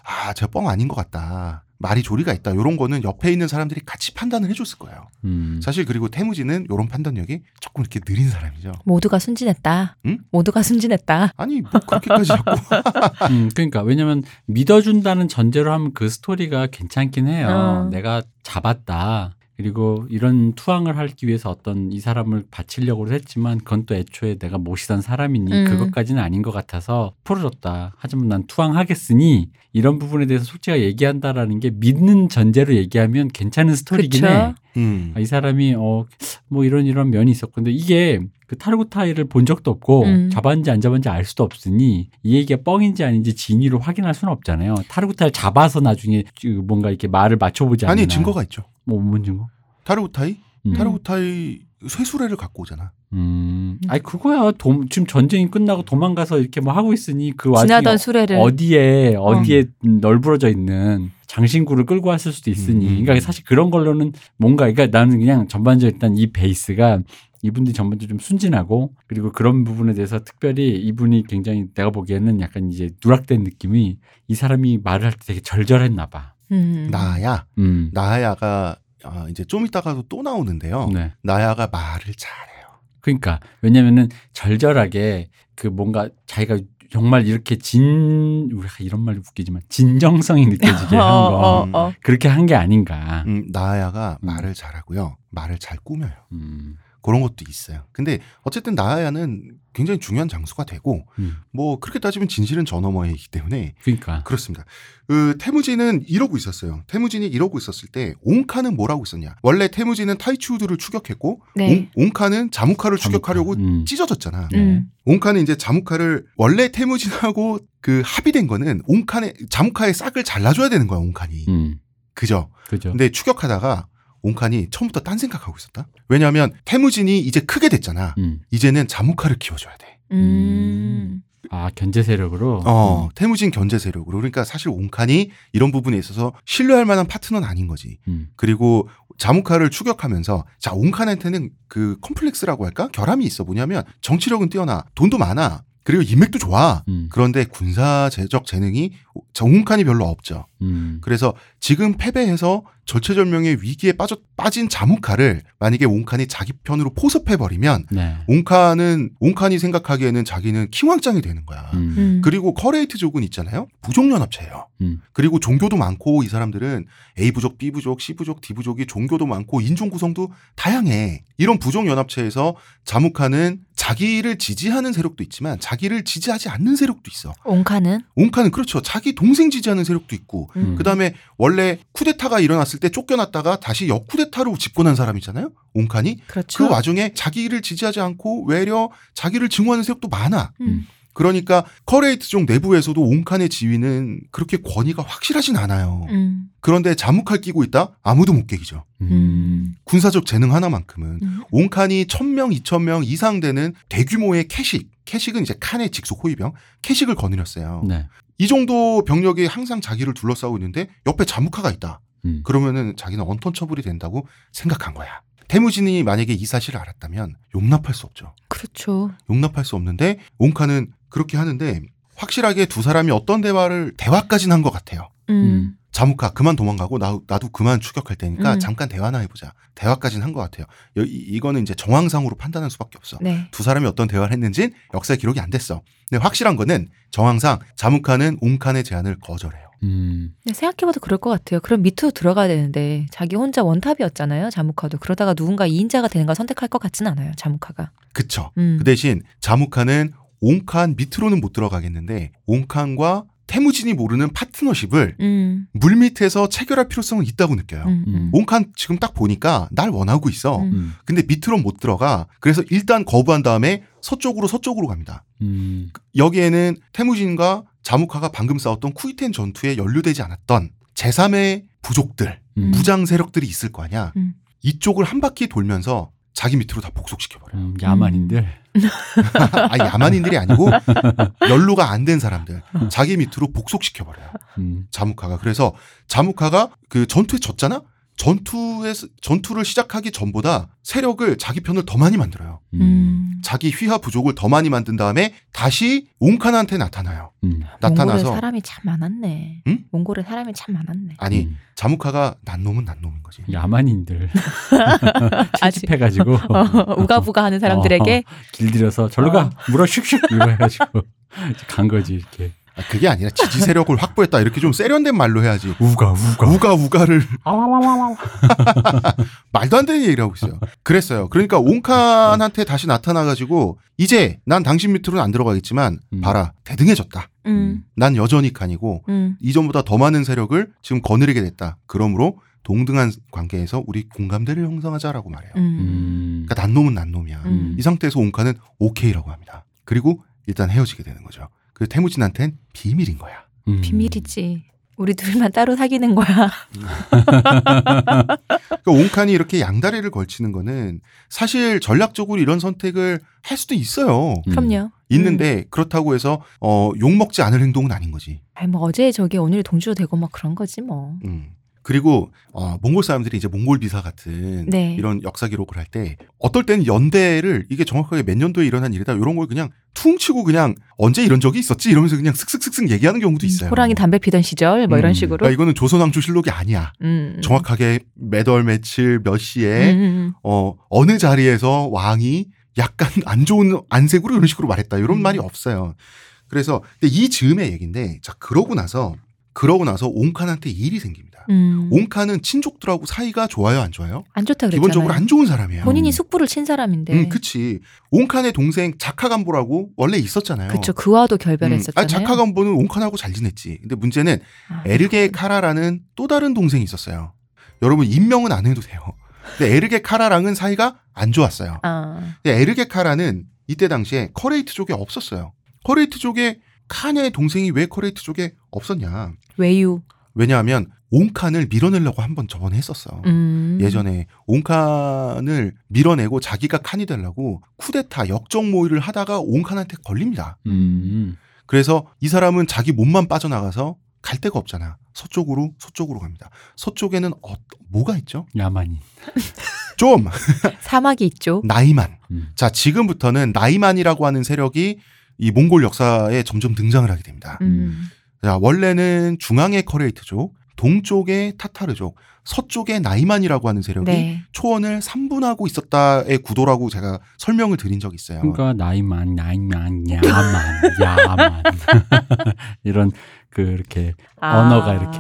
아, 저뻥 아닌 것 같다. 말이 조리가 있다. 이런 거는 옆에 있는 사람들이 같이 판단을 해줬을 거예요. 음. 사실 그리고 태무진은 이런 판단력이 조금 이렇게 느린 사람이죠. 모두가 순진했다. 응? 모두가 순진했다. 아니 뭐 그렇게까지 자꾸 음, 그러니까 왜냐면 믿어준다는 전제로 하면 그 스토리가 괜찮긴 해요. 어. 내가 잡았다. 그리고 이런 투항을 하기 위해서 어떤 이 사람을 바치려고 했지만 그건 또 애초에 내가 모시던 사람이니 음. 그것까지는 아닌 것 같아서 풀어줬다. 하지만 난 투항하겠으니 이런 부분에 대해서 솔직하게 얘기한다라는 게 믿는 전제로 얘기하면 괜찮은 스토리긴 그쵸. 해. 음. 아, 이 사람이 어 뭐 이런 이런 면이 있었고 근데 이게 그 타르구타이를 본 적도 없고 음. 잡았는지 안 잡았는지 알 수도 없으니 이 얘기가 뻥인지 아닌지 진위로 확인할 수는 없잖아요. 타르구타이를 잡아서 나중에 그 뭔가 이렇게 말을 맞춰보지 않나. 아니 증거가 있죠. 뭐뭔 증거? 타르구타이 음. 타르구타이 쇠수레를 갖고 오잖아. 음. 아니 그거야. 도, 지금 전쟁이 끝나고 도망가서 이렇게 뭐 하고 있으니 그 와중에 지나던 수레를 어디에 어디에 널브러져 있는 장신구를 끌고 왔을 수도 있으니 음. 그러니까 사실 그런 걸로는 뭔가 그러니까 나는 그냥 전반적으로 일단 이 베이스가 이분들이 전반적으로 좀 순진하고 그리고 그런 부분에 대해서 특별히 이분이 굉장히 내가 보기에는 약간 이제 누락된 느낌이 이 사람이 말을 할 때 되게 절절했나 봐. 음. 나야 음. 나야가 아, 이제 좀 이따가도 또 나오는데요. 네. 나야가 말을 잘해요. 그러니까 왜냐면은 절절하게 그 뭔가 자기가 정말 이렇게 진 우리가 이런 말 웃기지만 진정성이 느껴지게 하는 어, 거 어, 어. 그렇게 한 게 아닌가. 음, 나야가 음. 말을 잘하고요. 말을 잘 꾸며요. 음. 그런 것도 있어요. 근데 어쨌든 나야는 굉장히 중요한 장수가 되고 음. 뭐 그렇게 따지면 진실은 저 너머이기 때문에 그러니까 그렇습니다. 그 태무진은 이러고 있었어요. 태무진이 이러고 있었을 때 옹카는 뭐라고 있었냐? 원래 태무진은 타이추우드를 추격했고 네. 옹, 옹카는 자무카를 추격하려고 음. 찢어졌잖아. 음. 옹카는 이제 자무카를 원래 태무진하고 그 합의된 거는 옹칸의 자무카의 싹을 잘라줘야 되는 거야 옹칸이. 음. 그죠? 그죠. 근데 추격하다가 옹칸이 처음부터 딴 생각하고 있었다. 왜냐하면 태무진이 이제 크게 됐잖아. 음. 이제는 자무카를 키워줘야 돼. 음. 아 견제 세력으로. 어, 태무진 견제 세력으로. 그러니까 사실 옹칸이 이런 부분에 있어서 신뢰할 만한 파트너는 아닌 거지. 음. 그리고 자무카를 추격하면서 자 옹칸한테는 그 컴플렉스라고 할까 결함이 있어 뭐냐면 정치력은 뛰어나 돈도 많아 그리고 인맥도 좋아 음. 그런데 군사적 재능이 옹칸이 별로 없죠 음. 그래서 지금 패배해서 절체절명의 위기에 빠져 빠진 자무카를 만약에 옹칸이 자기 편으로 포섭해 버리면 네. 옹칸은 옹칸이 생각하기에는 자기는 킹왕짱이 되는 거야 음. 음. 그리고 커레이트족은 있잖아요. 부족연합체예요. 음. 그리고 종교도 많고 이 사람들은 A 부족, B 부족, C 부족, D 부족이 종교도 많고 인종 구성도 다양해. 이런 부족연합체에서 자무카는 자기를 지지하는 세력도 있지만 자기를 지지하지 않는 세력도 있어. 옹칸은 옹칸은 그렇죠. 자기 동생 지지하는 세력도 있고 음. 그다음에 원래 쿠데타가 일어났을 때 쫓겨났다가 다시 역쿠데타로 집권한 사람이잖아요. 옹칸이 그렇죠. 그 와중에 자기를 지지하지 않고 외려 자기를 증오하는 세력도 많아. 음. 그러니까 커레이트족 내부에서도 옹칸의 지위는 그렇게 권위가 확실하진 않아요. 음. 그런데 자무칼 끼고 있다? 아무도 못 개기죠. 음. 군사적 재능 하나만큼은. 음. 옹칸이 1000명, 2000명 이상 되는 대규모의 케식, 케식은 이제 칸의 직속 호위병, 캐식을 거느렸어요. 네. 이 정도 병력이 항상 자기를 둘러싸고 있는데 옆에 자무카가 있다. 음. 그러면은 자기는 언턴처블이 된다고 생각한 거야. 태무진이 만약에 이 사실을 알았다면 용납할 수 없죠. 그렇죠. 용납할 수 없는데 옹카는 그렇게 하는데 확실하게 두 사람이 어떤 대화를 대화까지는 한 것 같아요. 음. 자무카 그만 도망가고 나, 나도 그만 추격할 테니까 음. 잠깐 대화나 해보자. 대화까지는 한 것 같아요. 여- 이, 이거는 이제 정황상으로 판단할 수밖에 없어. 네. 두 사람이 어떤 대화를 했는지 역사 기록이 안 됐어. 근데 확실한 거는 정황상 자무카는 옹칸의 제안을 거절해요. 음. 근데 생각해봐도 그럴 것 같아요. 그럼 밑으로 들어가야 되는데 자기 혼자 원탑이었잖아요. 자무카도 그러다가 누군가 2인자가 되는 걸 선택할 것 같지는 않아요. 자무카가. 그쵸. 음. 그 대신 자무카는 옹칸 밑으로는 못 들어가겠는데 옹칸과 태무진이 모르는 파트너십을 음. 물 밑에서 체결할 필요성은 있다고 느껴요. 음. 음. 음. 옹칸 지금 딱 보니까 날 원하고 있어. 음. 음. 근데 밑으로 못 들어가. 그래서 일단 거부한 다음에 서쪽으로 서쪽으로 갑니다. 음. 여기에는 태무진과 자무카가 방금 싸웠던 쿠이텐 전투에 연루되지 않았던 제3의 부족들, 음. 무장 세력들이 있을 거 아니야. 음. 이쪽을 한 바퀴 돌면서 자기 밑으로 다 복속시켜버려요. 음, 야만인들. 아 야만인들이 아니고 연루가 안 된 사람들 자기 밑으로 복속시켜버려요. 음. 자무카가 그래서 자무카가 그 전투에 졌잖아. 전투에 전투를 시작하기 전보다 세력을 자기 편을 더 많이 만들어요. 음. 음. 자기 휘하 부족을 더 많이 만든 다음에 다시 옹칸한테 나타나요. 음. 나타나서 몽골에 사람이 참 많았네. 응? 몽골에 사람이 참 많았네. 아니 음. 자무카가 난 놈은 난 놈인 거지. 야만인들 채집해가지고 어, 우가부가 하는 사람들에게 길들여서 절로 가 물어 슉슉 이거 해가지고 간 거지 이렇게 아, 그게 아니라 지지 세력을 확보했다 이렇게 좀 세련된 말로 해야지. 우가 우가 우가 우가를 말도 안 되는 얘기를 하고 있어요. 그랬어요. 그러니까 옹칸한테 다시 나타나가지고 이제 난 당신 밑으로는 안 들어가겠지만 음. 봐라 대등해졌다. 음, 난 여전히 칸이고 음, 이전보다 더 많은 세력을 지금 거느리게 됐다. 그러므로 동등한 관계에서 우리 공감대를 형성하자라고 말해요. 음. 음. 그러니까 난 놈은 난 놈이야. 음. 이 상태에서 옹칸은 오케이라고 합니다. 그리고 일단 헤어지게 되는 거죠. 그 태무진한텐 비밀인 거야. 음. 비밀이지. 우리 둘만 따로 사귀는 거야. 그러니까 옹칸이 이렇게 양다리를 걸치는 거는 사실 전략적으로 이런 선택을 할 수도 있어요. 음. 그럼요. 있는데 그렇다고 해서 어, 욕 먹지 않을 행동은 아닌 거지. 아니 뭐 어제 저게 오늘 동주도 되고 막 그런 거지 뭐. 음. 그리고 어, 몽골 사람들이 이제 몽골 비사 같은 네. 이런 역사 기록을 할 때 어떨 때는 연대를 이게 정확하게 몇 년도에 일어난 일이다 이런 걸 그냥 퉁치고 그냥 언제 이런 적이 있었지 이러면서 그냥 슥슥슥슥 얘기하는 경우도 있어요. 호랑이 담배 피던 시절 뭐 이런 음. 식으로. 그러니까 이거는 조선왕조 실록이 아니야. 음. 정확하게 몇월 며칠 몇 시에 음, 음, 어 어느 자리에서 왕이 약간 안 좋은 안색으로 이런 식으로 말했다 이런 음. 말이 없어요. 그래서 근데 이 즈음의 얘기인데 자 그러고 나서 그러고 나서 옹칸한테 일이 생깁니다. 음. 옹칸은 친족들하고 사이가 좋아요 안 좋아요? 안 좋다 그랬잖아요. 기본적으로 안 좋은 사람이에요. 본인이 숙부를 친 사람인데. 음, 그치. 옹칸의 동생 자카간보라고 원래 있었잖아요. 그쵸. 그와도 음, 결별했었잖아요. 아니, 자카간보는 옹칸하고 잘 지냈지. 근데 문제는 아, 에르게 카라라는 또 다른 동생이 있었어요. 여러분 임명은 안 해도 돼요. 근데 에르게 카라랑은 사이가 안 좋았어요. 아, 근데 에르게 카라는 이때 당시에 커레이트족에 없었어요. 커레이트족에 칸의 동생이 왜 커레이트족에 없었냐? 외유. 왜냐하면 옹칸을 밀어내려고 한 번 저번에 했었어. 음. 예전에 옹칸을 밀어내고 자기가 칸이 되려고 쿠데타 역적 모의를 하다가 옹칸한테 걸립니다. 음. 그래서 이 사람은 자기 몸만 빠져나가서 갈 데가 없잖아. 서쪽으로 서쪽으로 갑니다. 서쪽에는 어, 뭐가 있죠? 야만인. 좀 사막이 있죠. 나이만. 음. 자 지금부터는 나이만이라고 하는 세력이 이 몽골 역사에 점점 등장을 하게 됩니다. 음. 자 원래는 중앙의 커레이트족, 동쪽의 타타르족, 서쪽의 나이만이라고 하는 세력이 네. 초원을 3분하고 있었다의 구도라고 제가 설명을 드린 적이 있어요. 그러니까 나이만, 나이만, 야만, 야만 이런 그 이렇게 아. 언어가 이렇게.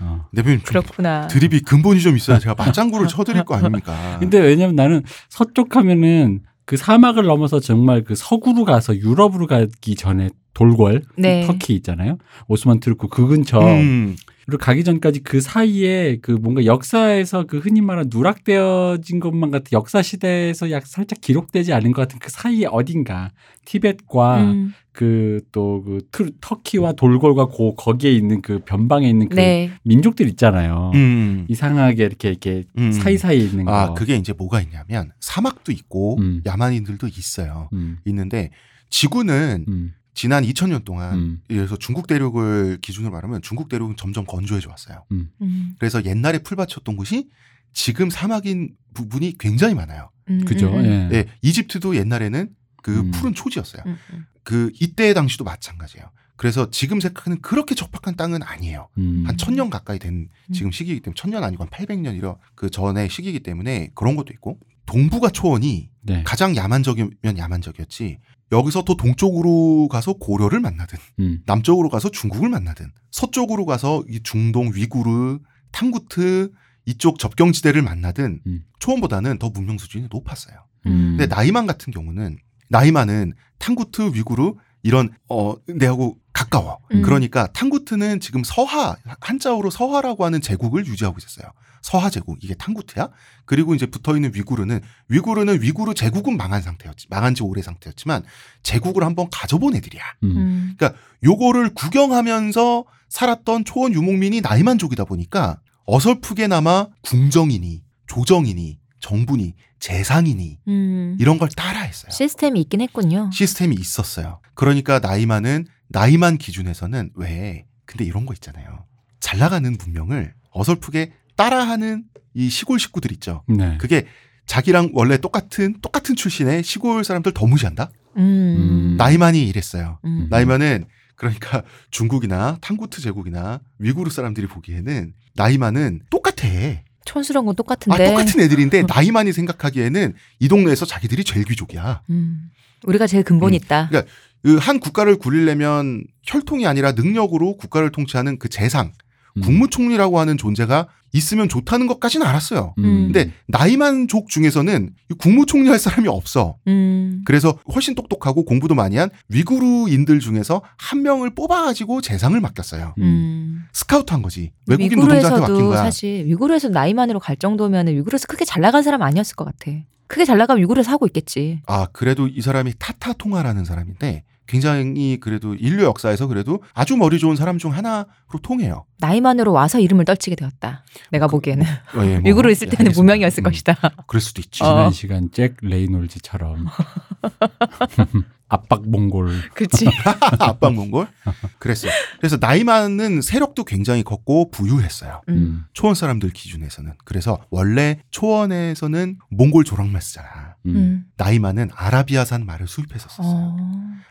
어. 대표님 좀 그렇구나. 드립이 근본이 좀 있어야 제가 맞장구를 쳐드릴 거 아닙니까? 근데 왜냐면 나는 서쪽 하면은 그 사막을 넘어서 정말 그 서구로 가서 유럽으로 가기 전에 돌궐 네. 터키 있잖아요. 오스만 투르크 그 근처 음, 그리고 가기 전까지 그 사이에 그 뭔가 역사에서 그 흔히 말하는 누락되어진 것만 같은 역사 시대에서 약 살짝 기록되지 않은 것 같은 그 사이에 어딘가 티벳과 음. 그또그 터키와 돌궐과 고 거기에 있는 그 변방에 있는 그 네. 민족들 있잖아요. 음. 이상하게 이렇게 이렇게 음. 사이사이에 있는 거. 아 그게 이제 뭐가 있냐면 사막도 있고 음. 야만인들도 있어요. 음, 있는데 지구는 음, 지난 2000년 동안 음, 그래서 중국 대륙을 기준으로 말하면 중국 대륙은 점점 건조해져 왔어요. 음. 그래서 옛날에 풀밭이었던 곳이 지금 사막인 부분이 굉장히 많아요. 음, 그죠. 음, 음. 예. 예, 이집트도 옛날에는 그 음. 푸른 초지였어요. 음, 음. 그 이때 당시도 마찬가지예요. 그래서 지금 생각하는 그렇게 적박한 땅은 아니에요. 음. 한 천년 가까이 된 지금 시기이기 때문에 천년 아니고 한 800년 이런 그 전의 시기이기 때문에 그런 것도 있고 동부가 초원이 네. 가장 야만적이면 야만적이었지 여기서 더 동쪽으로 가서 고려를 만나든 음. 남쪽으로 가서 중국을 만나든 서쪽으로 가서 이 중동 위구르 탕구트 이쪽 접경지대를 만나든 음. 초원보다는 더 문명 수준이 높았어요. 음. 근데 나이만 같은 경우는 나이만은 탕구트 위구르 이런 어 내하고 가까워. 음. 그러니까 탕구트는 지금 서하 한자어로 서하라고 하는 제국을 유지하고 있었어요. 서하 제국 이게 탕구트야. 그리고 이제 붙어 있는 위구르는 위구르는 위구르 제국은 망한 상태였지 망한 지 오래 상태였지만 제국을 한번 가져본 애들이야. 음. 음. 요거를 구경하면서 살았던 초원 유목민이 나이만족이다 보니까 어설프게나마 궁정이니 조정이니 정부니 재상이니 음. 이런 걸 따라했어요. 시스템이 있긴 했군요. 시스템이 있었어요. 그러니까 나이만은 나이만 기준에서는 왜 근데 이런 거 있잖아요. 잘 나가는 문명을 어설프게 따라하는 이 시골 식구들 있죠. 네. 그게 자기랑 원래 똑같은 똑같은 출신의 시골 사람들 더 무시한다. 음. 나이만이 이랬어요. 음. 나이만은 그러니까 중국이나 탕구트 제국이나 위구르 사람들이 보기에는 나이만은 똑같아. 촌스러운 건 아, 똑같은데. 똑같은 애들인데 나이만이 생각하기에는 이 동네에서 자기들이 제일 귀족이야. 음. 우리가 제일 근본 음. 있다. 그러니까 그한 국가를 굴리려면 혈통이 아니라 능력으로 국가를 통치하는 그 재상, 음. 국무총리라고 하는 존재가 있으면 좋다는 것까지는 알았어요. 음. 근데 나이만 족 중에서는 이 국무총리 할 사람이 없어. 음. 그래서 훨씬 똑똑하고 공부도 많이 한 위구르인들 중에서 한 명을 뽑아가지고 재상을 맡겼어요. 음. 스카우트 한 거지. 외국인 노동자한테 맡긴 위구르에서도 거야. 사실 위구르에서 나이만으로 갈 정도면 위구르에서 크게 잘 나간 사람 아니었을 것 같아. 크게 잘 나가면 위구르에서 하고 있겠지. 아, 그래도 이 사람이 타타 통화라는 사람인데 굉장히 그래도 인류 역사에서 그래도 아주 머리 좋은 사람 중 하나로 통해요. 나이만으로 와서 이름을 떨치게 되었다. 내가 보기에는 어, 예, 뭐, 위구르 있을 예, 때는 알겠습니다. 무명이었을 음, 것이다. 그럴 수도 있지. 어. 지난 시간 잭 레이놀즈처럼 압박 몽골. 그렇지. 압박 몽골? 그랬어요. 그래서 나이만은 세력도 굉장히 컸고 부유했어요. 음. 음. 초원 사람들 기준에서는. 그래서 원래 초원에서는 몽골 조랑말 쓰잖아. 음. 음. 나이만은 아라비아산 말을 수입했었어요. 어.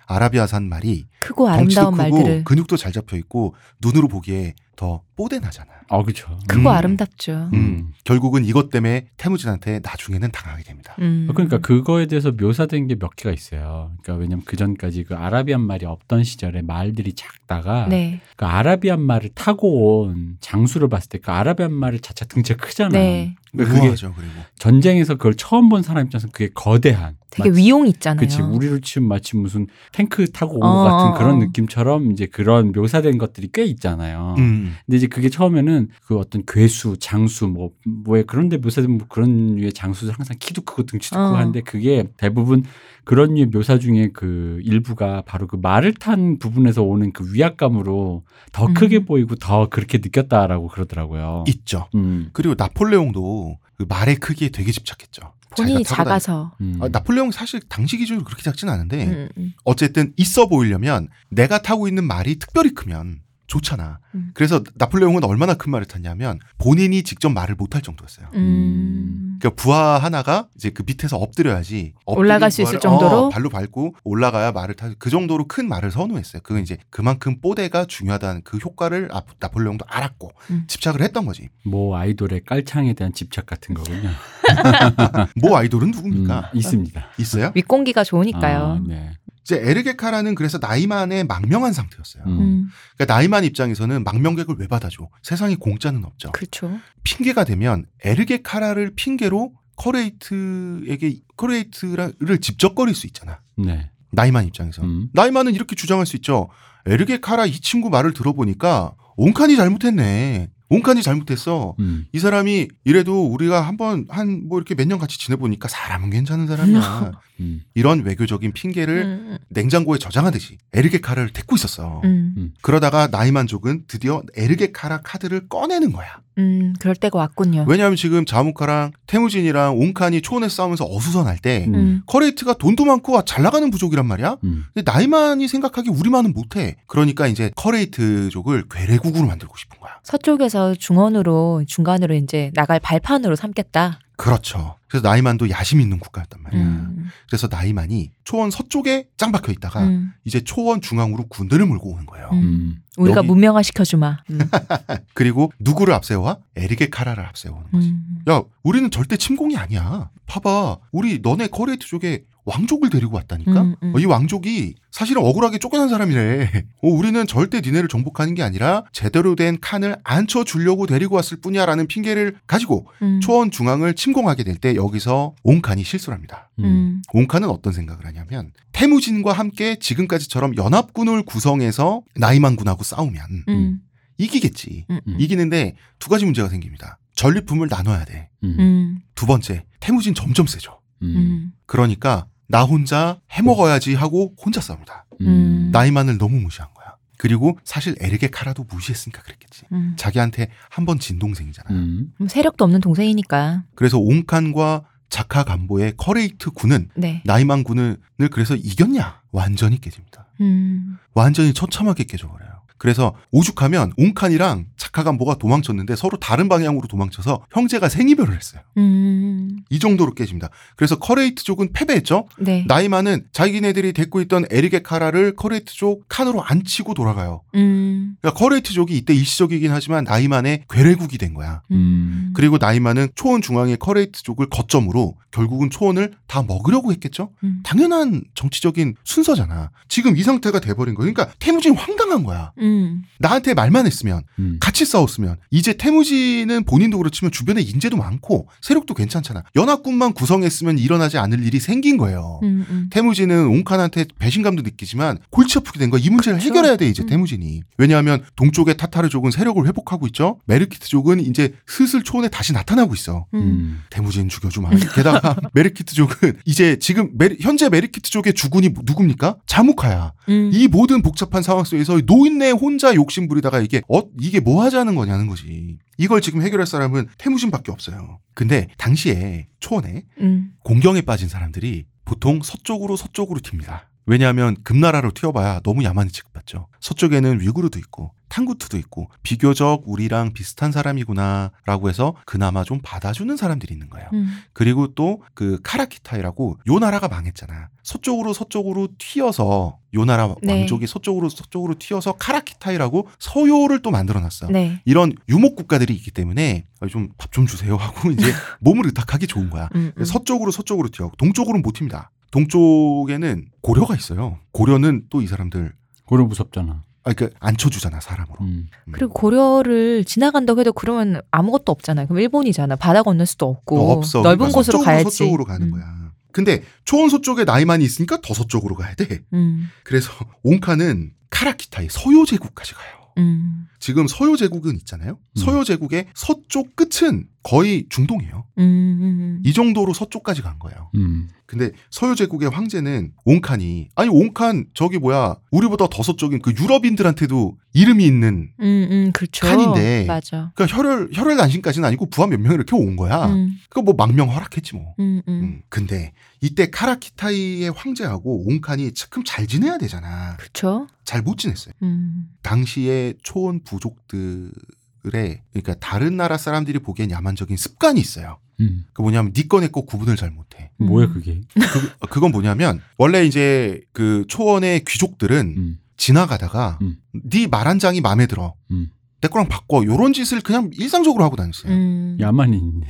아라비아산 말이 크고 아름다운 크고 말들을 근육도 잘 잡혀 있고 눈으로 보기에 더 뽀대나잖아. 아 그렇죠. 크고 음. 아름답죠. 음. 결국은 이것 때문에 태무진한테 나중에는 당하게 됩니다. 음. 그러니까 그거에 대해서 묘사된 게 몇 개가 있어요. 그러니까 왜냐면 그 전까지 그 아라비안 말이 없던 시절에 말들이 작다가 네. 그 아라비안 말을 타고 온 장수를 봤을 때 그 아라비안 말을 자체 등치가 크잖아요. 네. 그게 우아하죠, 그리고. 전쟁에서 그걸 처음 본 사람 입장에서 그게 거대한. 되게 마치- 위용 있잖아요. 그치 우리로 치면 마치 무슨 탱크 타고 온것 어, 같은 어, 그런 어. 느낌처럼 이제 그런 묘사된 것들이 꽤 있잖아요. 음. 근데 이제 그게 처음에는 그 어떤 괴수, 장수 뭐 뭐에 그런데 묘사된 뭐 그런 류의 장수 항상 키도 크고 등치도 크고 어. 하는데 그게 대부분 그런 류의 묘사 중에 그 일부가 바로 그 말을 탄 부분에서 오는 그 위압감으로 더 음. 크게 보이고 더 그렇게 느꼈다라고 그러더라고요. 있죠. 음. 그리고 나폴레옹도 그 말의 크기에 되게 집착했죠. 본인이 작아서. 음. 아, 나폴레옹 사실 당시 기준으로 그렇게 작진 않은데 음, 음. 어쨌든 있어 보이려면 내가 타고 있는 말이 특별히 크면 좋잖아. 음. 그래서 나폴레옹은 얼마나 큰 말을 탔냐면 본인이 직접 말을 못할 정도였어요. 음. 그러니까 부하 하나가 이제 그 밑에서 엎드려야지 올라갈 수 있을 부하를- 정도로? 어, 발로 밟고 올라가야 말을 타. 그 정도로 큰 말을 선호했어요. 그건 이제 그만큼 뽀대가 중요하다는 그 효과를 아- 나폴레옹도 알았고 음. 집착을 했던 거지. 모 아이돌의 깔창에 대한 집착 같은 거군요. 모 아이돌은 음, 누굽니까? 있습니다. 있어요? 윗공기가 좋으니까요. 아, 네. 이제 에르게카라는 그래서 나이만에 망명한 상태였어요. 음. 음. 그러니까 나이만 입장에서는 망명객을 왜 받아줘? 세상에 공짜는 없죠. 그렇죠. 핑계가 되면 에르게카라를 핑계로 커레이트에게 커레이트를 집적거릴 수 있잖아. 네. 나이만 입장에서. 음. 나이만은 이렇게 주장할 수 있죠. 에르게카라 이 친구 말을 들어보니까 옹칸이 잘못했네. 옹칸이 잘못했어. 음. 이 사람이 이래도 우리가 한번 한 뭐 이렇게 몇 년 같이 지내보니까 사람은 괜찮은 사람이야. 음. 이런 외교적인 핑계를 음. 냉장고에 저장하듯이 에르게카라를 데리고 있었어. 음. 그러다가 나이만족은 드디어 에르게카라 카드를 꺼내는 거야. 음. 그럴 때가 왔군요. 왜냐하면 지금 자무카랑 태무진이랑 옹칸이 초원에 싸우면서 어수선할 때 음. 음. 커레이트가 돈도 많고 잘 나가는 부족이란 말이야. 음. 근데 나이만이 생각하기 우리만은 못해. 그러니까 이제 커레이트족을 괴뢰국으로 만들고 싶은 거야. 서쪽에서 중원으로 중간으로 이제 나갈 발판으로 삼겠다. 그렇죠. 그래서 나이만도 야심 있는 국가였단 말이야. 음. 그래서 나이만이 초원 서쪽에 짱 박혀 있다가 음. 이제 초원 중앙으로 군대를 몰고 오는 거예요. 음. 음. 우리가 여기- 문명화 시켜주마. 음. 그리고 누구를 앞세워? 에르게카라를 앞세우는 거지. 음. 야, 우리는 절대 침공이 아니야. 봐봐. 우리 너네 커레이트족의 왕족을 데리고 왔다니까? 음, 음. 어, 이 왕족이 사실은 억울하게 쫓겨난 사람이래. 어, 우리는 절대 니네를 정복하는 게 아니라 제대로 된 칸을 앉혀주려고 데리고 왔을 뿐이야 라는 핑계를 가지고 음. 초원 중앙을 침공하게 될 때 여기서 옹칸이 실수를 합니다. 음. 음. 옹칸은 어떤 생각을 하냐면 태무진과 함께 지금까지처럼 연합군을 구성해서 나이만군하고 싸우면 음. 이기겠지. 음. 음. 이기는데 두 가지 문제가 생깁니다. 전리품을 나눠야 돼. 두 번째, 태무진 점점. 음. 그러니까 나 혼자 해먹어야지 하고 혼자 싸웁니다. 음. 나이만을 너무 무시한 거야. 그리고 사실 에르게 카라도 무시했으니까 그랬겠지. 음. 자기한테 한 번 진 동생이잖아. 음. 음, 세력도 없는 동생이니까. 그래서 옹칸과 자카 간보의 커레이트 군은 네. 나이만 군을 그래서 이겼냐? 완전히 깨집니다. 음. 완전히 처참하게 깨져버려요. 그래서 오죽하면 옹칸이랑 자카간보가 도망쳤는데 서로 다른 방향으로 도망쳐서 형제가 생이별을 했어요. 음. 이 정도로 깨집니다. 그래서 커레이트족은 패배했죠. 네. 나이만은 자기네들이 데리고 있던 에르게 카라를 커레이트족 칸으로 앉히고 돌아가요. 음. 그러니까 커레이트족이 이때 일시적이긴 하지만 나이만의 괴뢰국이 된 거야. 음. 그리고 나이만은 초원 중앙의 커레이트족을 거점으로 결국은 초원을 다 먹으려고 했겠죠. 음. 당연한 정치적인 순서잖아. 지금 이 상태가 돼버린 거야. 그러니까 태무진 황당한 거야. 음. 나한테 말만 했으면 음. 같이 싸웠으면 이제 태무진은 본인도 그렇지만 주변에 인재도 많고 세력도 괜찮잖아. 연합군만 구성했으면 일어나지 않을 일이 생긴 거예요. 음. 음. 태무진은 옹칸한테 배신감도 느끼지만 골치 아프게 된 거야. 이 문제를 그쵸. 해결해야 돼 이제 음. 태무진이. 왜냐하면 동쪽의 타타르족은 세력을 회복하고 있죠. 메르키트족은 이제 슬슬 초원에 다시 나타나고 있어. 음. 음. 태무진 죽여주마. 게다가 메르키트족은 이제 지금 메르- 현재 메르키트족의 주군이 누굽니까? 자무카야. 음. 이 모든 복잡한 상황 속에서 노인네 혼자 욕심 부리다가 이게 어 이게 뭐 하자는 거냐는 거지. 이걸 지금 해결할 사람은 태무진밖에 없어요. 근데 당시에 초원에 음. 공경에 빠진 사람들이 보통 서쪽으로 서쪽으로 튑니다. 왜냐하면 금나라로 튀어봐야 너무 야만이 취급받죠. 서쪽에는 위구르도 있고 탕구트도 있고 비교적 우리랑 비슷한 사람이구나라고 해서 그나마 좀 받아주는 사람들이 있는 거예요. 음. 그리고 또 그 카라키타이라고 요 나라가 망했잖아. 서쪽으로 서쪽으로 튀어서 요 나라 네. 왕족이 서쪽으로 서쪽으로 튀어서 카라키타이라고 서요를 또 만들어놨어. 네. 이런 유목 국가들이 있기 때문에 좀밥좀 주세요 하고 이제 몸을 의탁하기 좋은 거야. 음. 음. 서쪽으로 서쪽으로 튀어. 동쪽으로는 못 튑니다. 동쪽에는 고려가 있어요. 고려는 또 이 사람들 고려 무섭잖아. 아 그러니까 안 쳐주잖아 사람으로. 음. 음. 그리고 고려를 지나간다고 해도 그러면 아무것도 없잖아요. 그럼 일본이잖아. 바다 건널 수도 없고 없어. 넓은 그러니까 곳으로 가야지. 서쪽으로 가는 음. 거야. 근데 초원 서쪽에 나이만이 있으니까 더 서쪽으로 가야 돼. 음. 그래서 옹카는 카라키타이 서요 제국까지 가요. 음. 지금 서요 제국은 있잖아요. 음. 서요 제국의 서쪽 끝은 거의 중동이에요. 음. 음. 이 정도로 서쪽까지 간 거예요. 음. 근데 서요 제국의 황제는 옹칸이 아니 옹칸 저기 뭐야 우리보다 더 서쪽인 그 유럽인들한테도 이름이 있는 음. 음. 그렇죠. 칸인데. 맞아. 그러니까 혈혈 혈혈 난신까지는 아니고 부하 몇 명 이렇게 온 거야. 음. 그거 뭐 망명 허락했지 뭐. 음. 음. 음. 근데 이때 카라키타이의 황제하고 옹칸이 참 잘 지내야 되잖아. 그렇죠. 잘 못 지냈어요. 음. 당시의 초원 부 족들의 그러니까 다른 나라 사람들이 보기엔 야만적인 습관이 있어요. 음. 그 뭐냐면 니꺼 내꺼 구분을 잘 못해. 뭐야 음. 그게? 그, 그건 뭐냐면 원래 이제 그 초원의 귀족들은 음. 지나가다가 음. 네말 한 장이 마음에 들어. 음. 내 거랑 바꿔. 요런 짓을 그냥 일상적으로 하고 다녔어요. 음. 있네.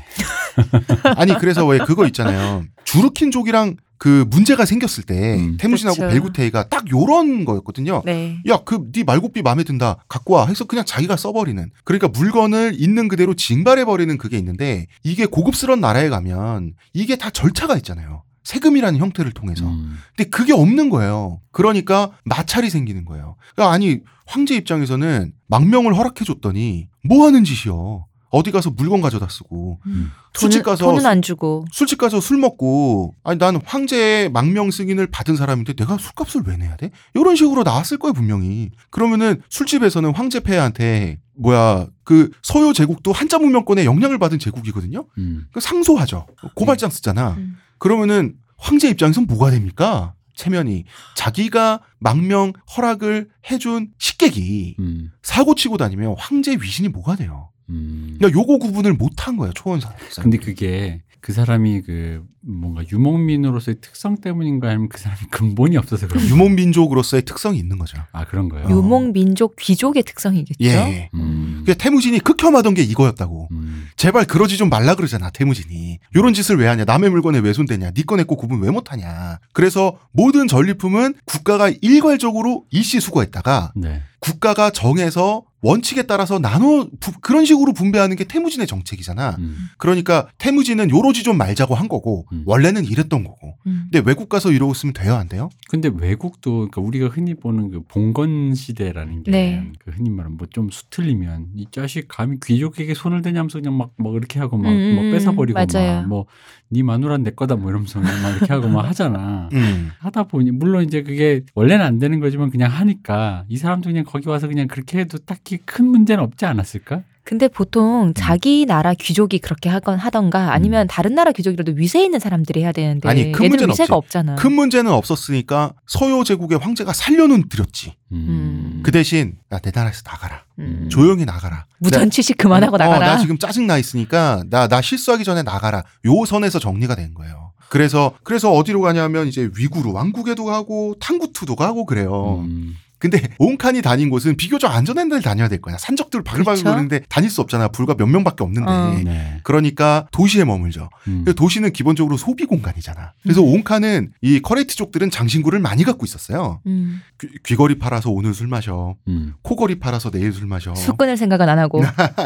아니 그래서 왜 그거 있잖아요. 주르킨족이랑 그 문제가 생겼을 때 음. 태무진하고 그쵸. 벨구테이가 딱 요런 거였거든요. 네. 야, 그 네 말굽비 마음에 든다. 갖고 와. 해서 그냥 자기가 써버리는. 그러니까 물건을 있는 그대로 징발해 버리는 그게 있는데 이게 고급스러운 나라에 가면 이게 다 절차가 있잖아요. 세금이라는 형태를 통해서. 음. 근데 그게 없는 거예요. 그러니까 마찰이 생기는 거예요. 그러니까 아니 황제 입장에서는 망명을 허락해 줬더니 뭐 하는 짓이요. 어디 가서 물건 가져다 쓰고 음. 술집 가서 돈은 안 주고. 술집 가서 술 먹고 아니 난 황제의 망명 승인을 받은 사람인데 내가 술값을 왜 내야 돼? 이런 식으로 나왔을 거예요 분명히. 그러면은 술집에서는 황제 폐하한테 뭐야 그 서요 제국도 한자 문명권에 영향을 받은 제국이거든요. 음. 그 상소하죠. 고발장 쓰잖아. 음. 그러면은 황제 입장에선 뭐가 됩니까? 체면이 자기가 망명 허락을 해준 식객이 음. 사고 치고 다니면 황제 위신이 뭐가 돼요? 음. 그러니까 요거 구분을 못한 거야 초원사. 근데 그게 그 사람이 그 뭔가 유목민으로서의 특성 때문인가 아니면 그 사람이 근본이 없어서 그런 유목민족으로서의 특성이 있는 거죠. 아 그런 거예요. 유목 민족 귀족의 특성이겠죠. 예. 음. 그 태무진이 극혐하던 게 이거였다고. 음. 제발 그러지 좀 말라 그러잖아 태무진이. 요런 짓을 왜 하냐? 남의 물건에 왜 손대냐? 니꺼 내꺼 구분 왜 못하냐? 그래서 모든 전리품은 국가가 일괄적으로 일시수거했다가 네. 국가가 정해서 원칙에 따라서 나눠 부- 그런 식으로 분배하는 게 태무진의 정책이잖아. 음. 그러니까 태무진은 요러지 좀 말자고 한 거고 음. 원래는 이랬던 거고. 음. 근데 외국 가서 이러고 있으면 돼요 안 돼요? 근데 외국도 그러니까 우리가 흔히 보는 그 봉건 시대라는 게 네. 그 흔히 말하는 뭐좀 수틀리면 이 자식 감히 귀족에게 손을 대냐면서 그냥 막, 막 이렇게 하고 막, 음, 뭐 음, 뺏어버리고 맞아요. 막뭐네 마누라는 내 거다 뭐 이러면서 막 이렇게 하고 막 하잖아. 음. 하다 보니 물론 이제 그게 원래는 안 되는 거지만 그냥 하니까 이 사람도 그냥 거기 와서 그냥 그렇게 해도 딱히 큰 문제는 없지 않았을까? 근데 보통 자기 나라 귀족이 그렇게 하건 하던가 아니면 다른 나라 귀족이라도 위세 있는 사람들이 해야 되는데 아니, 큰 얘들은 문제는 위세가 없지. 없잖아. 큰 문제는 없었으니까 서요 제국의 황제가 살려는 드렸지. 음. 그 대신 야 내 나라에서 나가라. 음. 조용히 나가라. 무전 취식 그만하고 어, 나가라. 나 지금 짜증 나 있으니까 나 나 실수하기 전에 나가라. 요 선에서 정리가 된 거예요. 그래서 그래서 어디로 가냐면 이제 위구르 왕국에도 가고 탕구투도 가고 그래요. 음. 근데 온칸이 다닌 곳은 비교적 안전한 데를 다녀야 될 거야. 산적들 바글바글 그렇죠. 거리는데 다닐 수 없잖아. 불과 몇 명밖에 없는데. 어. 네. 그러니까 도시에 머물죠. 음. 도시는 기본적으로 소비 공간이잖아. 그래서 음. 온칸은 이 커레이트족들은 장신구를 많이 갖고 있었어요. 음. 귀, 거리 팔아서 오늘 술 마셔. 음. 코걸이 팔아서 내일 술 마셔. 수 끊을 생각은 안 하고.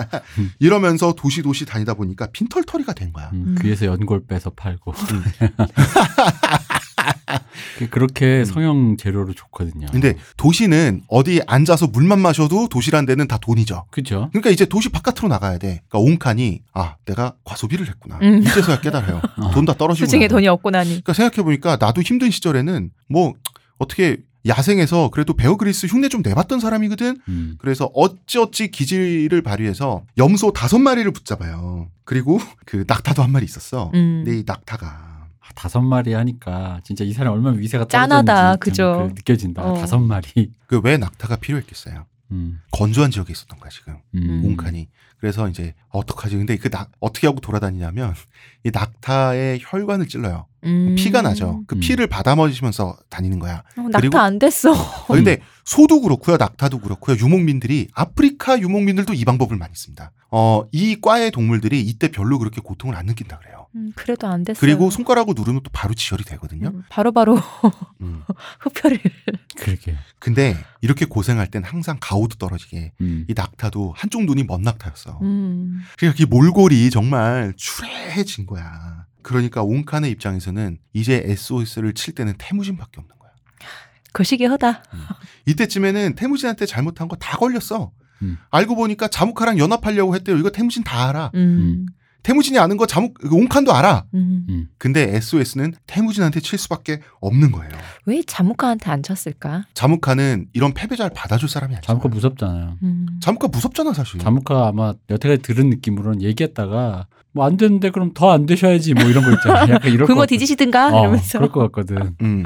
이러면서 도시 도시 다니다 보니까 핀털터리가 된 거야. 음, 음. 귀에서 연골 빼서 팔고. 그렇게 성형 재료로 좋거든요. 근데 도시는 어디 앉아서 물만 마셔도 도시란 데는 다 돈이죠. 그죠? 그러니까 이제 도시 바깥으로 나가야 돼. 그러니까 온칸이 아 내가 과소비를 했구나. 음. 이제서야 깨달아요. 돈다 떨어지고. 수중에. 돈이 없고 나니. 그러니까 생각해 보니까 나도 힘든 시절에는 뭐 어떻게 야생에서 그래도 베어 그리스 흉내 좀 내봤던 사람이거든. 음. 그래서 어찌어찌 기질을 발휘해서 염소 다섯 마리를 붙잡아요. 그리고 그 낙타도 한 마리 있었어. 음. 근데 이 낙타가 아, 다섯 마리 하니까 진짜 이 사람 얼마나 위세가 짠하다, 그죠? 좀그 느껴진다. 어. 다섯 마리. 그 왜 낙타가 필요했겠어요. 음. 건조한 지역에 있었던 거야 지금 음. 온칸이. 그래서 이제 어떡하지? 근데 그 낙, 어떻게 하고 돌아다니냐면 이 낙타의 혈관을 찔러요. 음. 피가 나죠. 그 음. 피를 받아 마시면서 다니는 거야. 어, 낙타 그리고- 안 됐어. 어, 근데 소도 그렇고요, 낙타도 그렇고요, 유목민들이 아프리카 유목민들도 이 방법을 많이 씁니다. 어, 이 과의 동물들이 이때 별로 그렇게 고통을 안 느낀다 그래요. 음, 그래도 안 됐어. 그리고 손가락으로 누르면 또 바로 지혈이 되거든요. 음, 바로바로 음. 흡혈을. 그러게. 근데 이렇게 고생할 땐 항상 가오도 떨어지게 음. 이 낙타도 한쪽 눈이 먼 낙타였어. 음. 그러니까 이 몰골이 정말 추레해진 거야. 그러니까 온칸의 입장에서는 이제 SOS를 칠 때는 태무진밖에 없는 거야. 거시기 하다. 이때쯤에는 태무진한테 잘못한 거 다 걸렸어. 음. 알고 보니까 자무카랑 연합하려고 했대요. 이거 태무진 다 알아. 음. 태무진이 아는 거 자무 그 온칸도 알아. 음. 음. 근데 SOS는 태무진한테 칠 수밖에 없는 거예요. 왜 자무카한테 안 쳤을까? 자무카는 이런 패배자를 받아줄 사람이 아니야. 자무카 무섭잖아요. 음. 자무카 무섭잖아 사실. 자무카 아마 여태까지 들은 느낌으로는 얘기했다가 뭐 안 되는데 그럼 더 안 되셔야지 뭐 이런 거 있잖아요. 약간 것 굶어 같거든. 뒤지시든가 어, 이러면서. 그럴 것 같거든. 음.